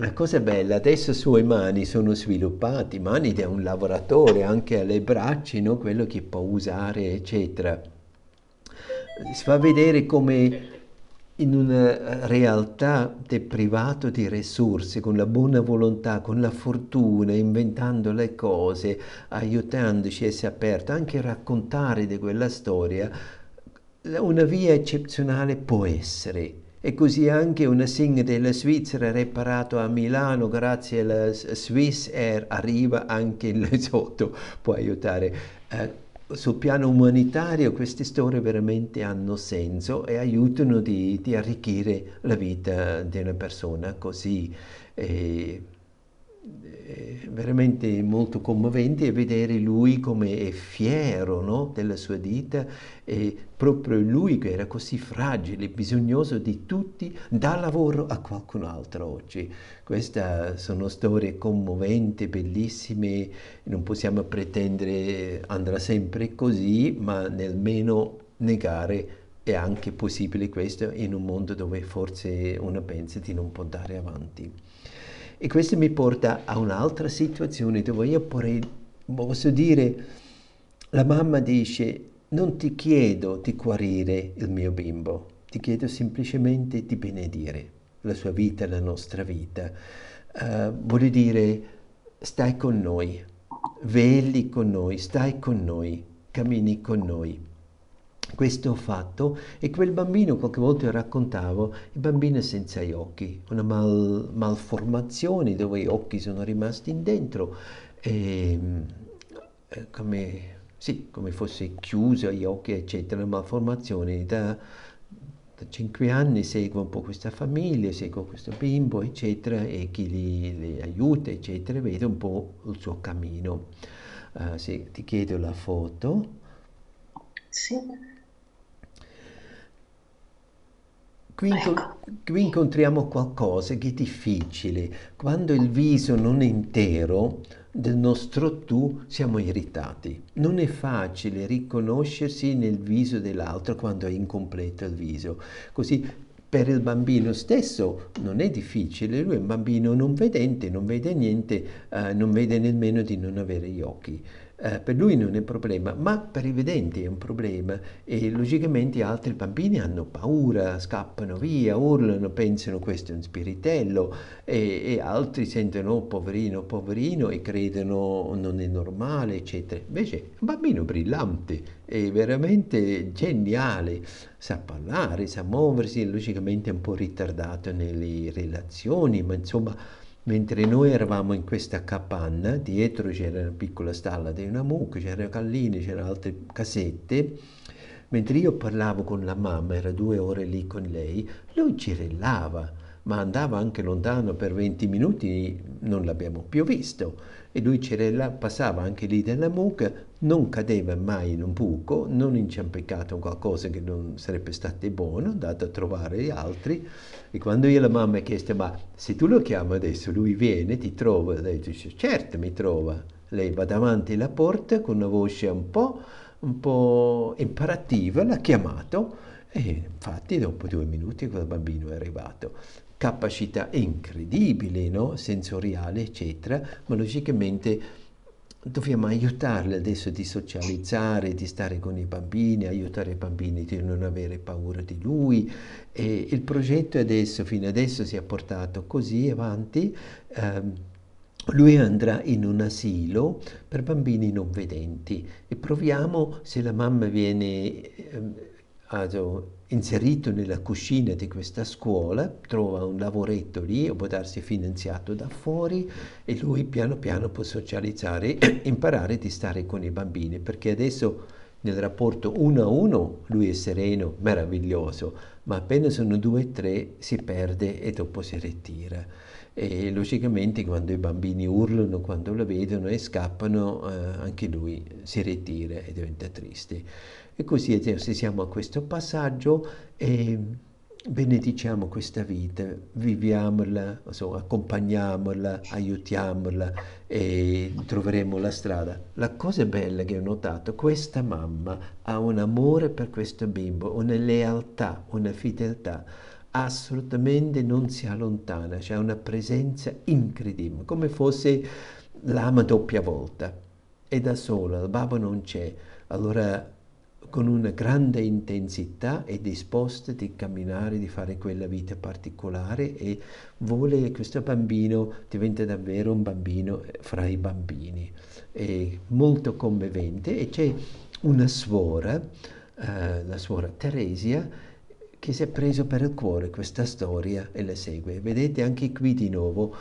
S1: La cosa bella, adesso suoi mani sono sviluppati, mani di un lavoratore, anche alle braccia, no? quello che può usare, eccetera. Si fa vedere come in una realtà deprivato di risorse, con la buona volontà, con la fortuna, inventando le cose, aiutandoci a essere aperto, anche raccontare di quella storia, una via eccezionale può essere. E così anche una SIG della Svizzera reparato a Milano grazie alla Swiss Air arriva anche in Lesotho, può aiutare. Eh, sul piano umanitario queste storie veramente hanno senso e aiutano di, di arricchire la vita di una persona così. E, veramente molto commovente vedere lui come è fiero no, della sua vita e proprio lui che era così fragile, bisognoso di tutti, dà lavoro a qualcun altro oggi. Queste sono storie commoventi, bellissime, non possiamo pretendere andrà sempre così, ma nemmeno negare è anche possibile questo in un mondo dove forse uno pensa di non può andare avanti. E questo mi porta a un'altra situazione dove io potrei, posso dire, la mamma dice, non ti chiedo di guarire il mio bimbo, ti chiedo semplicemente di benedire la sua vita, la nostra vita. Uh, vuol dire, stai con noi, vegli con noi, stai con noi, cammini con noi questo ho fatto e quel bambino, qualche volta raccontavo, il bambino senza gli occhi, una mal, malformazione dove gli occhi sono rimasti dentro, e, eh, come, sì, come fosse chiuso gli occhi, eccetera, una malformazione. Da, da cinque anni seguo un po' questa famiglia, seguo questo bimbo, eccetera, e chi li, li aiuta, eccetera, vedo un po' il suo cammino. Uh, sì, ti chiedo la foto.
S2: Sì.
S1: Qui, ecco. qui, incontriamo qualcosa che è difficile. Quando il viso non è intero del nostro tu siamo irritati. Non è facile riconoscersi nel viso dell'altro quando è incompleto il viso. Così per il bambino stesso non è difficile, lui è un bambino non vedente, non vede niente, eh, non vede nemmeno di non avere gli occhi eh, per lui non è un problema, ma per i vedenti è un problema e logicamente altri bambini hanno paura, scappano via, urlano, pensano questo è un spiritello e, e altri sentono oh, poverino, poverino e credono non è normale, eccetera. Invece è un bambino brillante, è veramente geniale, sa parlare, sa muoversi, logicamente è un po' ritardato nelle relazioni, ma insomma Mentre noi eravamo in questa capanna, dietro c'era una piccola stalla di una mucca, c'erano galline, c'erano altre casette, mentre io parlavo con la mamma, era due ore lì con lei, lui cirellava, ma andava anche lontano per 20 minuti, non l'abbiamo più visto. E lui cirella, passava anche lì dalla mucca, non cadeva mai in un buco, non inciampecato in qualcosa che non sarebbe stato buono, andato a trovare gli altri. E quando io la mamma ha chiesto, ma se tu lo chiami adesso, lui viene, ti trova? Lei dice, certo mi trova. Lei va davanti alla porta con una voce un po', un po imperativa, l'ha chiamato e infatti dopo due minuti quel bambino è arrivato capacità incredibili, no? sensoriali, eccetera, ma logicamente dobbiamo aiutarli adesso di socializzare, di stare con i bambini, aiutare i bambini di non avere paura di lui. E il progetto adesso, fino adesso, si è portato così avanti. Ehm, lui andrà in un asilo per bambini non vedenti e proviamo se la mamma viene eh, also, inserito nella cucina di questa scuola, trova un lavoretto lì o può darsi finanziato da fuori e lui piano piano può socializzare imparare di stare con i bambini perché adesso nel rapporto uno a uno lui è sereno, meraviglioso, ma appena sono due o tre si perde e dopo si ritira. E logicamente quando i bambini urlano, quando lo vedono e scappano, eh, anche lui si ritira e diventa triste. E così adesso siamo a questo passaggio e benediciamo questa vita, viviamola, insomma, accompagniamola, aiutiamola e troveremo la strada. La cosa bella che ho notato, questa mamma ha un amore per questo bimbo, una lealtà, una fedeltà, assolutamente non si allontana, c'è una presenza incredibile, come fosse l'ama doppia volta. È da sola, il babbo non c'è. Allora con una grande intensità è disposta di camminare, di fare quella vita particolare e vuole che questo bambino diventi davvero un bambino fra i bambini. È molto commovente e c'è una suora, eh, la suora Teresia, che si è preso per il cuore questa storia e la segue. Vedete anche qui di nuovo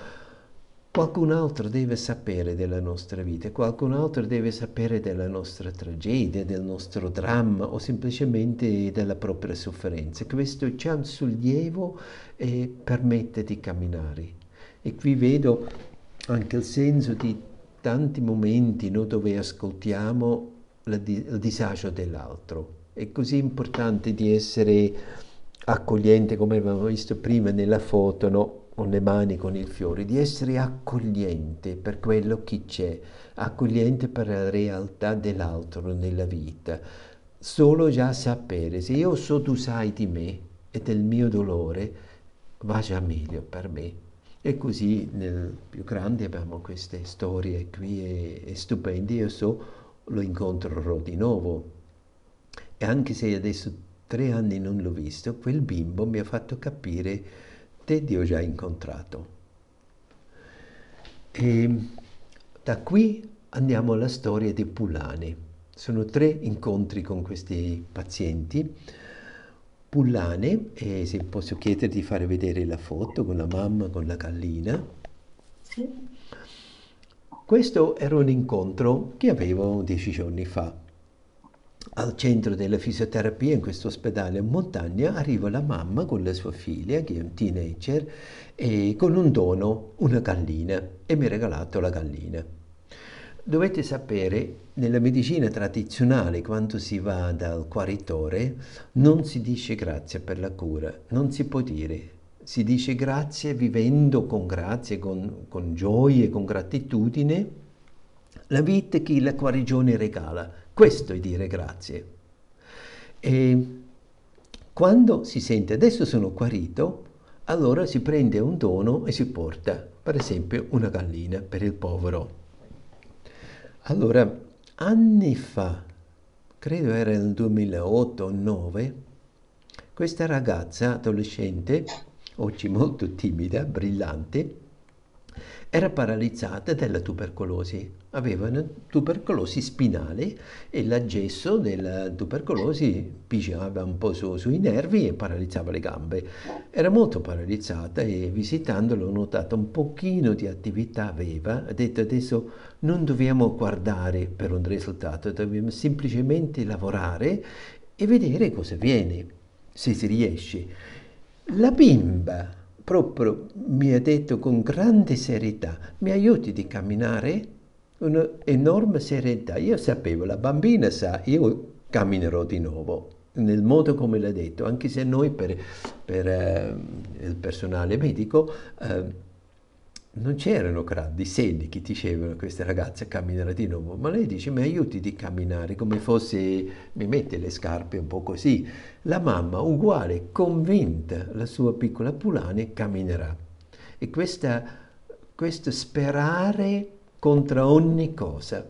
S1: Qualcun altro deve sapere della nostra vita, qualcun altro deve sapere della nostra tragedia, del nostro dramma o semplicemente della propria sofferenza. Questo c'è un sollievo e permette di camminare. E qui vedo anche il senso di tanti momenti no, dove ascoltiamo il disagio dell'altro. È così importante di essere accogliente, come abbiamo visto prima nella foto, no? Con le mani, con il fiore, di essere accogliente per quello che c'è, accogliente per la realtà dell'altro nella vita. Solo già sapere, se io so tu sai di me e del mio dolore, va già meglio per me. E così nel più grande abbiamo queste storie qui e, e stupende, io so, lo incontrerò di nuovo. E anche se adesso tre anni non l'ho visto, quel bimbo mi ha fatto capire te Dio già incontrato. E da qui andiamo alla storia di Pullani. Sono tre incontri con questi pazienti. Pullane, e se posso chiedere di fare vedere la foto con la mamma, con la gallina. Sì. Questo era un incontro che avevo dieci giorni fa al centro della fisioterapia in questo ospedale in montagna arriva la mamma con la sua figlia che è un teenager e con un dono una gallina e mi ha regalato la gallina. Dovete sapere, nella medicina tradizionale, quando si va dal guaritore, non si dice grazie per la cura, non si può dire. Si dice grazie vivendo con grazie, con, con gioia, con gratitudine, la vita che la guarigione regala questo è dire grazie. E quando si sente adesso sono guarito, allora si prende un dono e si porta, per esempio, una gallina per il povero. Allora, anni fa, credo era nel 2008 o 2009, questa ragazza adolescente, oggi molto timida, brillante, era paralizzata dalla tubercolosi, aveva una tubercolosi spinale e l'aggesso della tubercolosi pigiava un po' su, sui nervi e paralizzava le gambe. Era molto paralizzata e visitandolo ho notato un pochino di attività aveva, ha detto adesso non dobbiamo guardare per un risultato, dobbiamo semplicemente lavorare e vedere cosa viene, se si riesce. La bimba proprio mi ha detto con grande serietà, mi aiuti di camminare? Un'enorme serietà. Io sapevo, la bambina sa, io camminerò di nuovo nel modo come l'ha detto, anche se noi per, per eh, il personale medico eh, non c'erano grandi segni che dicevano questa ragazza camminerà di nuovo, ma lei dice mi aiuti di camminare come fosse, mi mette le scarpe un po' così. La mamma uguale, convinta, la sua piccola Pulane camminerà. E questa, questo sperare contro ogni cosa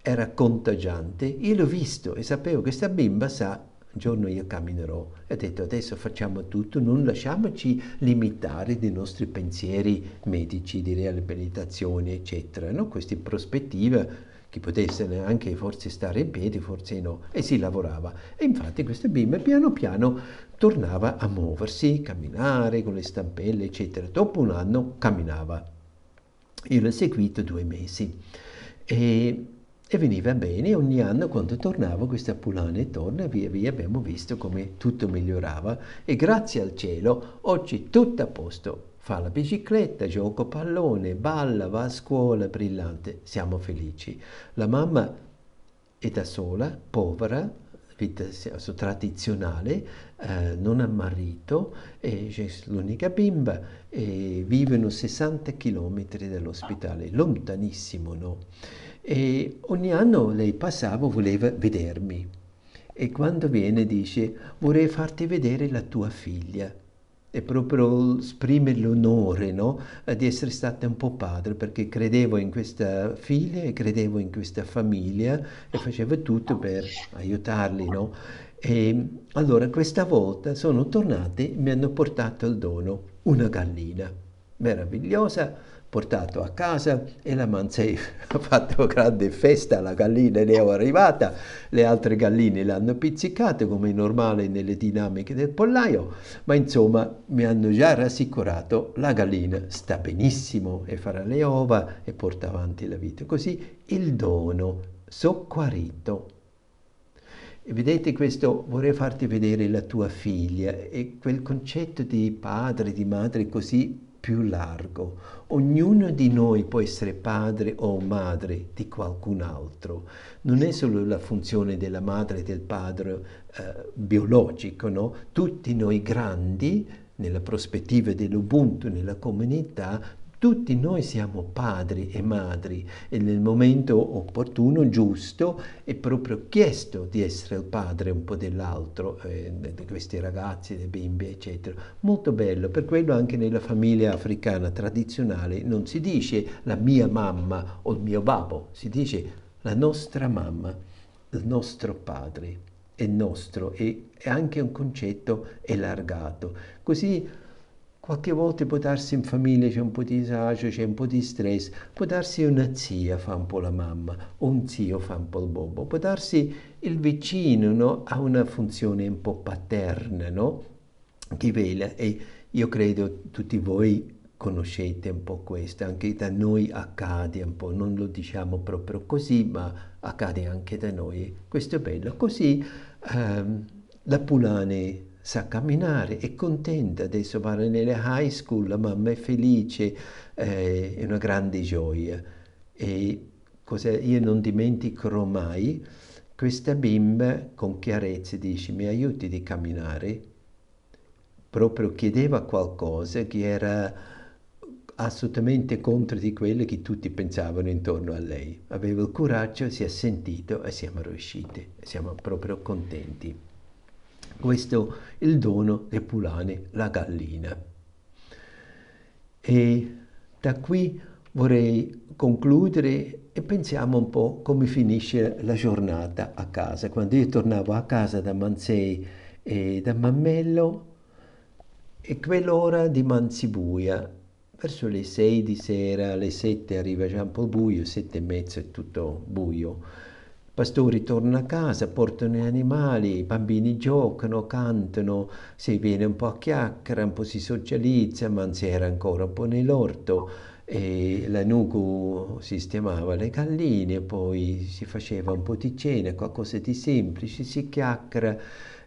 S1: era contagiante. Io l'ho visto e sapevo che questa bimba sa un giorno io camminerò e ho detto adesso facciamo tutto, non lasciamoci limitare dai nostri pensieri medici di riabilitazione, eccetera, no? queste prospettive che potessero anche forse stare in piedi, forse no, e si lavorava. E infatti questa bimba piano piano tornava a muoversi, camminare con le stampelle, eccetera. Dopo un anno camminava. Io l'ho seguito due mesi. E e veniva bene, ogni anno quando tornavo questa Pulane torna, via via abbiamo visto come tutto migliorava e grazie al cielo oggi tutto a posto. Fa la bicicletta, gioco pallone, balla, va a scuola, brillante, siamo felici. La mamma è da sola, povera, vita tradizionale, eh, non ha marito, è l'unica bimba e vivono 60 km dall'ospedale, lontanissimo, no? E ogni anno lei passava, voleva vedermi. E quando viene dice, vorrei farti vedere la tua figlia. E proprio esprime l'onore no? di essere stata un po' padre, perché credevo in questa figlia e credevo in questa famiglia e facevo tutto per aiutarli. No? E allora questa volta sono tornati e mi hanno portato il dono, una gallina meravigliosa, portato a casa e la Manzei ha fatto grande festa, la gallina ne è arrivata, le altre galline l'hanno pizzicate come è normale nelle dinamiche del pollaio, ma insomma mi hanno già rassicurato, la gallina sta benissimo e farà le ova e porta avanti la vita. Così il dono socquarito. Vedete questo, vorrei farti vedere la tua figlia e quel concetto di padre, di madre così più largo. Ognuno di noi può essere padre o madre di qualcun altro. Non è solo la funzione della madre e del padre eh, biologico, no? Tutti noi grandi, nella prospettiva dell'Ubuntu, nella comunità, tutti noi siamo padri e madri e nel momento opportuno, giusto, è proprio chiesto di essere il padre un po' dell'altro, eh, di questi ragazzi, dei bimbi, eccetera. Molto bello, per quello anche nella famiglia africana tradizionale non si dice la mia mamma o il mio babbo, si dice la nostra mamma, il nostro padre, è nostro, e anche un concetto allargato. Così Qualche volta può darsi in famiglia c'è un po' di disagio, c'è un po' di stress, può darsi una zia fa un po' la mamma, o un zio fa un po' il bobbo, può darsi il vicino no? ha una funzione un po' paterna, no? Che vela e io credo tutti voi conoscete un po' questo, anche da noi accade un po', non lo diciamo proprio così, ma accade anche da noi. Questo è bello. Così ehm, la Pulane sa camminare, è contenta, adesso va nelle high school, la mamma è felice, eh, è una grande gioia. E io non dimenticherò mai, questa bimba con chiarezza dice mi aiuti di camminare? Proprio chiedeva qualcosa che era assolutamente contro di quello che tutti pensavano intorno a lei. Aveva il coraggio, si è sentito e siamo riusciti. Siamo proprio contenti. Questo è il dono del Pulane, la gallina. E da qui vorrei concludere e pensiamo un po' come finisce la giornata a casa. Quando io tornavo a casa da Manzei e da Mammello, e quell'ora di Manzibuia, verso le sei di sera, alle sette arriva già un po' buio, sette e mezzo è tutto buio pastori tornano a casa, portano gli animali, i bambini giocano, cantano, si viene un po' a chiacchiera, un po' si socializza, ma si era ancora un po' nell'orto e la Nugu sistemava le galline, poi si faceva un po' di cena, qualcosa di semplice, si chiacchiera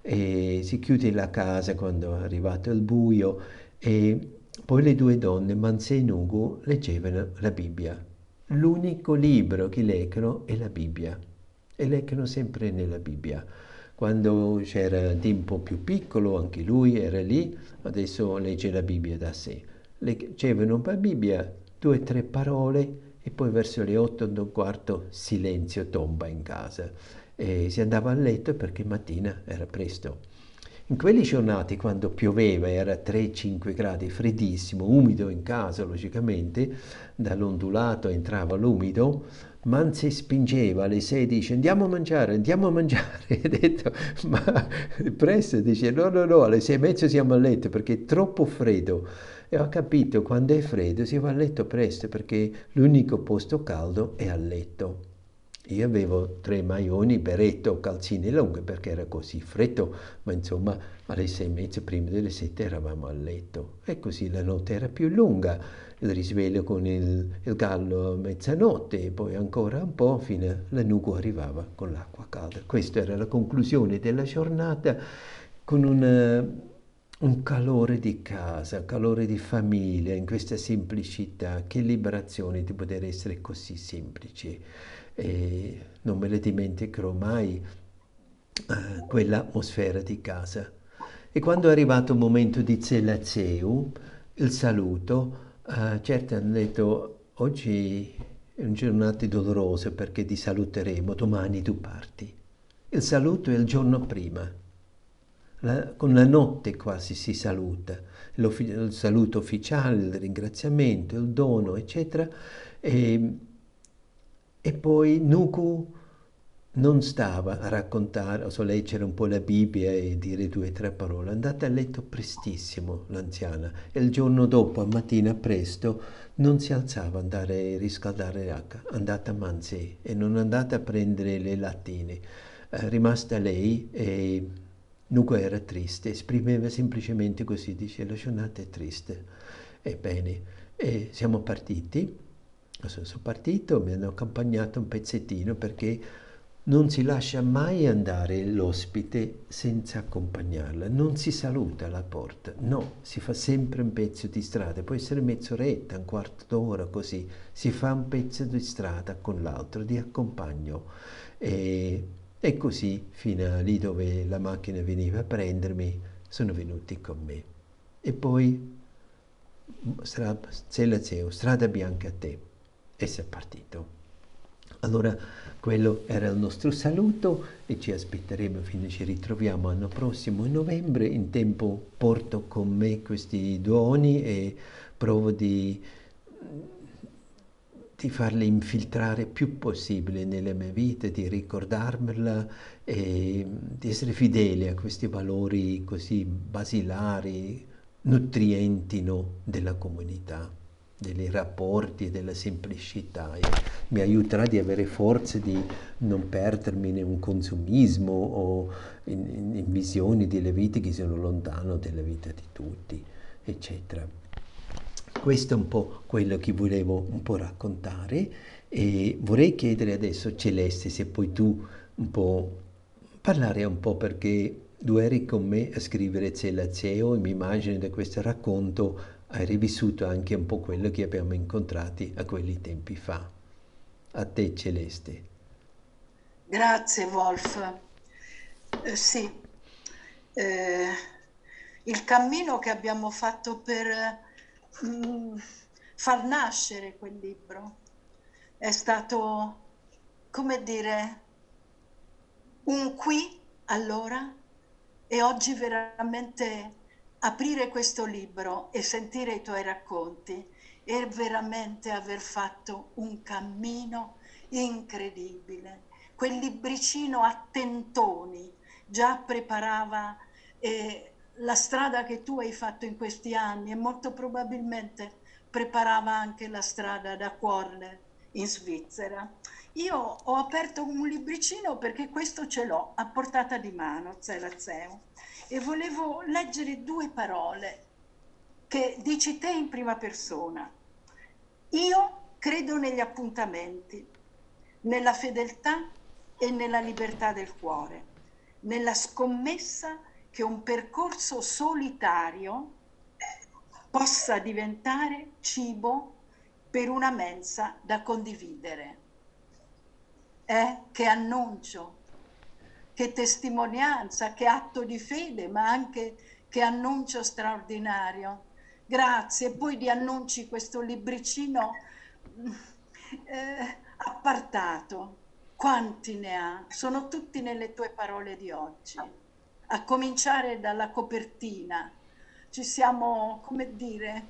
S1: e si chiude la casa quando è arrivato il buio e poi le due donne, Manze e Nugu, leggevano la Bibbia. L'unico libro che leggono è la Bibbia e leggono sempre nella Bibbia. Quando c'era Dimpo più piccolo, anche lui era lì, adesso legge la Bibbia da sé. Leggevano la Bibbia, due o tre parole e poi verso le otto e un quarto silenzio tomba in casa. E si andava a letto perché mattina era presto. In quelle giornate, quando pioveva, era 3-5 gradi, freddissimo, umido in casa, logicamente, dall'ondulato entrava l'umido, Manzi spingeva alle 6 dice andiamo a mangiare, andiamo a mangiare. E detto, ma presto dice no, no, no, alle 6 e mezzo siamo a letto perché è troppo freddo. E ho capito, quando è freddo si va a letto presto perché l'unico posto caldo è a letto. Io avevo tre maglioni, berretto, calzini lunghe perché era così freddo, ma insomma alle sei e mezza prima delle sette eravamo a letto e così la notte era più lunga, il risveglio con il, il gallo a mezzanotte poi ancora un po' fino alla nuco arrivava con l'acqua calda. Questa era la conclusione della giornata con una, un calore di casa, un calore di famiglia, in questa semplicità, che liberazione di poter essere così semplici e non me le dimenticherò mai uh, quell'atmosfera di casa. E quando è arrivato il momento di Zelazeu, il saluto, uh, certo hanno detto oggi è una giornata dolorosa perché ti saluteremo, domani tu parti. Il saluto è il giorno prima. La, con la notte quasi si saluta, il saluto ufficiale, il ringraziamento, il dono, eccetera. E, e poi Nuku non stava a raccontare, o a leggere un po' la Bibbia e dire due o tre parole, andata a letto prestissimo l'anziana e il giorno dopo, a mattina presto, non si alzava ad andare a riscaldare l'acqua, è andata a manzè e non è andata a prendere le lattine. È rimasta lei e Nuku era triste, esprimeva semplicemente così, dice la giornata è triste. Ebbene, e siamo partiti sono partito, mi hanno accompagnato un pezzettino perché non si lascia mai andare l'ospite senza accompagnarla, non si saluta alla porta, no, si fa sempre un pezzo di strada, può essere mezz'oretta, un quarto d'ora così, si fa un pezzo di strada con l'altro, di accompagno. E, e così fino a lì dove la macchina veniva a prendermi sono venuti con me. E poi strada, strada bianca a te. E si è partito. Allora quello era il nostro saluto e ci aspetteremo fino ci ritroviamo l'anno prossimo in novembre. In tempo porto con me questi doni e provo di, di farli infiltrare più possibile nella mia vita, di ricordarmela e di essere fedele a questi valori così basilari, nutrienti no, della comunità dei rapporti e della semplicità e mi aiuterà di avere forze di non perdermi in un consumismo o in, in, in visioni delle vite che sono lontano dalla vita di tutti, eccetera. Questo è un po' quello che volevo un po' raccontare e vorrei chiedere adesso Celeste se puoi tu un po' parlare un po' perché tu eri con me a scrivere Zelazeo e mi immagino da questo racconto hai rivissuto anche un po' quello che abbiamo incontrati a quelli tempi fa. A te Celeste.
S6: Grazie Wolf. Eh, sì, eh, il cammino che abbiamo fatto per mh, mm, far nascere quel libro è stato, come dire, un qui allora e oggi veramente aprire questo libro e sentire i tuoi racconti è veramente aver fatto un cammino incredibile. Quel libricino a tentoni già preparava eh, la strada che tu hai fatto in questi anni e molto probabilmente preparava anche la strada da Corner in Svizzera. Io ho aperto un libricino perché questo ce l'ho a portata di mano, Zelazeo e volevo leggere due parole che dici te in prima persona. Io credo negli appuntamenti, nella fedeltà e nella libertà del cuore, nella scommessa che un percorso solitario possa diventare cibo per una mensa da condividere. Eh, che annuncio che testimonianza, che atto di fede, ma anche che annuncio straordinario. Grazie. E poi di annunci questo libricino eh, appartato. Quanti ne ha? Sono tutti nelle tue parole di oggi. A cominciare dalla copertina. Ci siamo, come dire,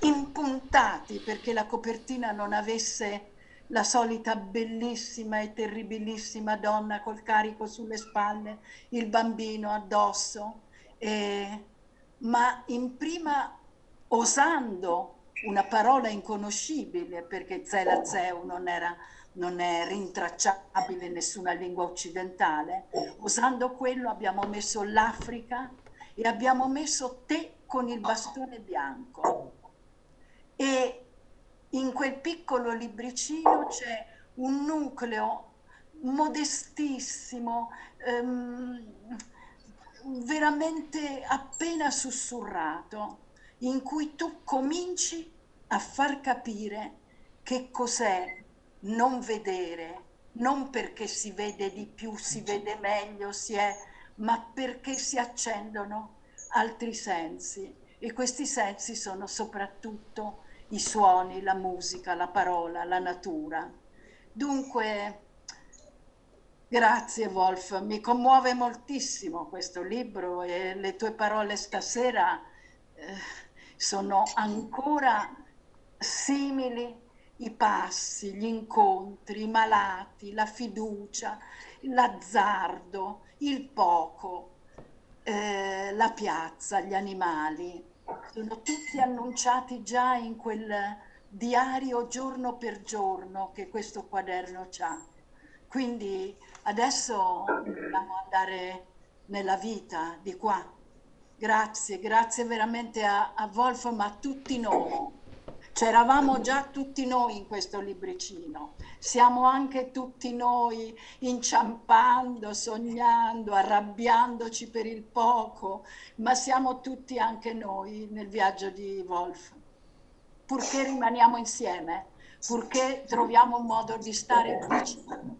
S6: impuntati perché la copertina non avesse la solita bellissima e terribilissima donna col carico sulle spalle, il bambino addosso, eh, ma in prima osando una parola inconoscibile, perché Zelazeu non era non è rintracciabile in nessuna lingua occidentale, usando quello abbiamo messo l'Africa e abbiamo messo te con il bastone bianco. E in quel piccolo libricino c'è un nucleo modestissimo, ehm, veramente appena sussurrato, in cui tu cominci a far capire che cos'è non vedere, non perché si vede di più, si vede meglio, si è, ma perché si accendono altri sensi. E questi sensi sono soprattutto i suoni, la musica, la parola, la natura. Dunque, grazie Wolf, mi commuove moltissimo questo libro e le tue parole stasera eh, sono ancora simili i passi, gli incontri, i malati, la fiducia, l'azzardo, il poco, eh, la piazza, gli animali. Sono tutti annunciati già in quel diario giorno per giorno che questo quaderno ha. Quindi adesso dobbiamo andare nella vita di qua. Grazie, grazie veramente a, a Wolf, ma a tutti noi. C'eravamo già tutti noi in questo libricino, siamo anche tutti noi inciampando, sognando, arrabbiandoci per il poco, ma siamo tutti anche noi nel viaggio di Wolf. Purché rimaniamo insieme, purché troviamo un modo di stare vicino.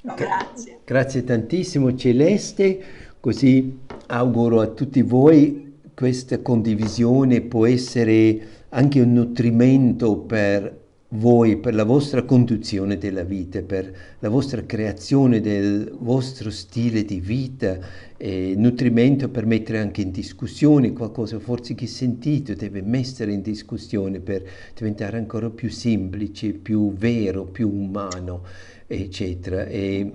S1: Grazie. Grazie tantissimo Celeste, così auguro a tutti voi questa condivisione può essere anche un nutrimento per voi, per la vostra conduzione della vita, per la vostra creazione del vostro stile di vita, e nutrimento per mettere anche in discussione qualcosa forse che sentite, deve mettere in discussione per diventare ancora più semplice, più vero, più umano, eccetera. E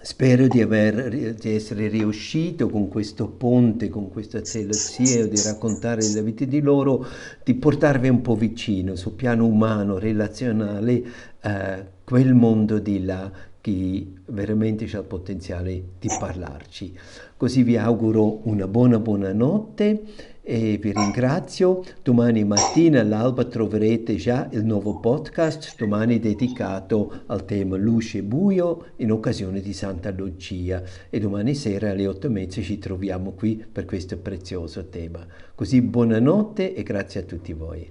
S1: Spero di, aver, di, essere riuscito con questo ponte, con questa zelozia di raccontare la vita di loro, di portarvi un po' vicino sul piano umano, relazionale, eh, quel mondo di là che veramente ha il potenziale di parlarci. Così vi auguro una buona buona notte e vi ringrazio. Domani mattina all'alba troverete già il nuovo podcast, domani dedicato al tema luce e buio in occasione di Santa Lucia e domani sera alle otto e mezza ci troviamo qui per questo prezioso tema. Così buonanotte e grazie a tutti voi.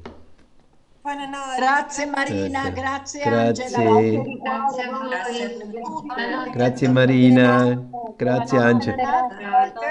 S6: Buonanotte. Grazie Marina, grazie, grazie Angela.
S1: Grazie, grazie, grazie Marina, grazie Angela.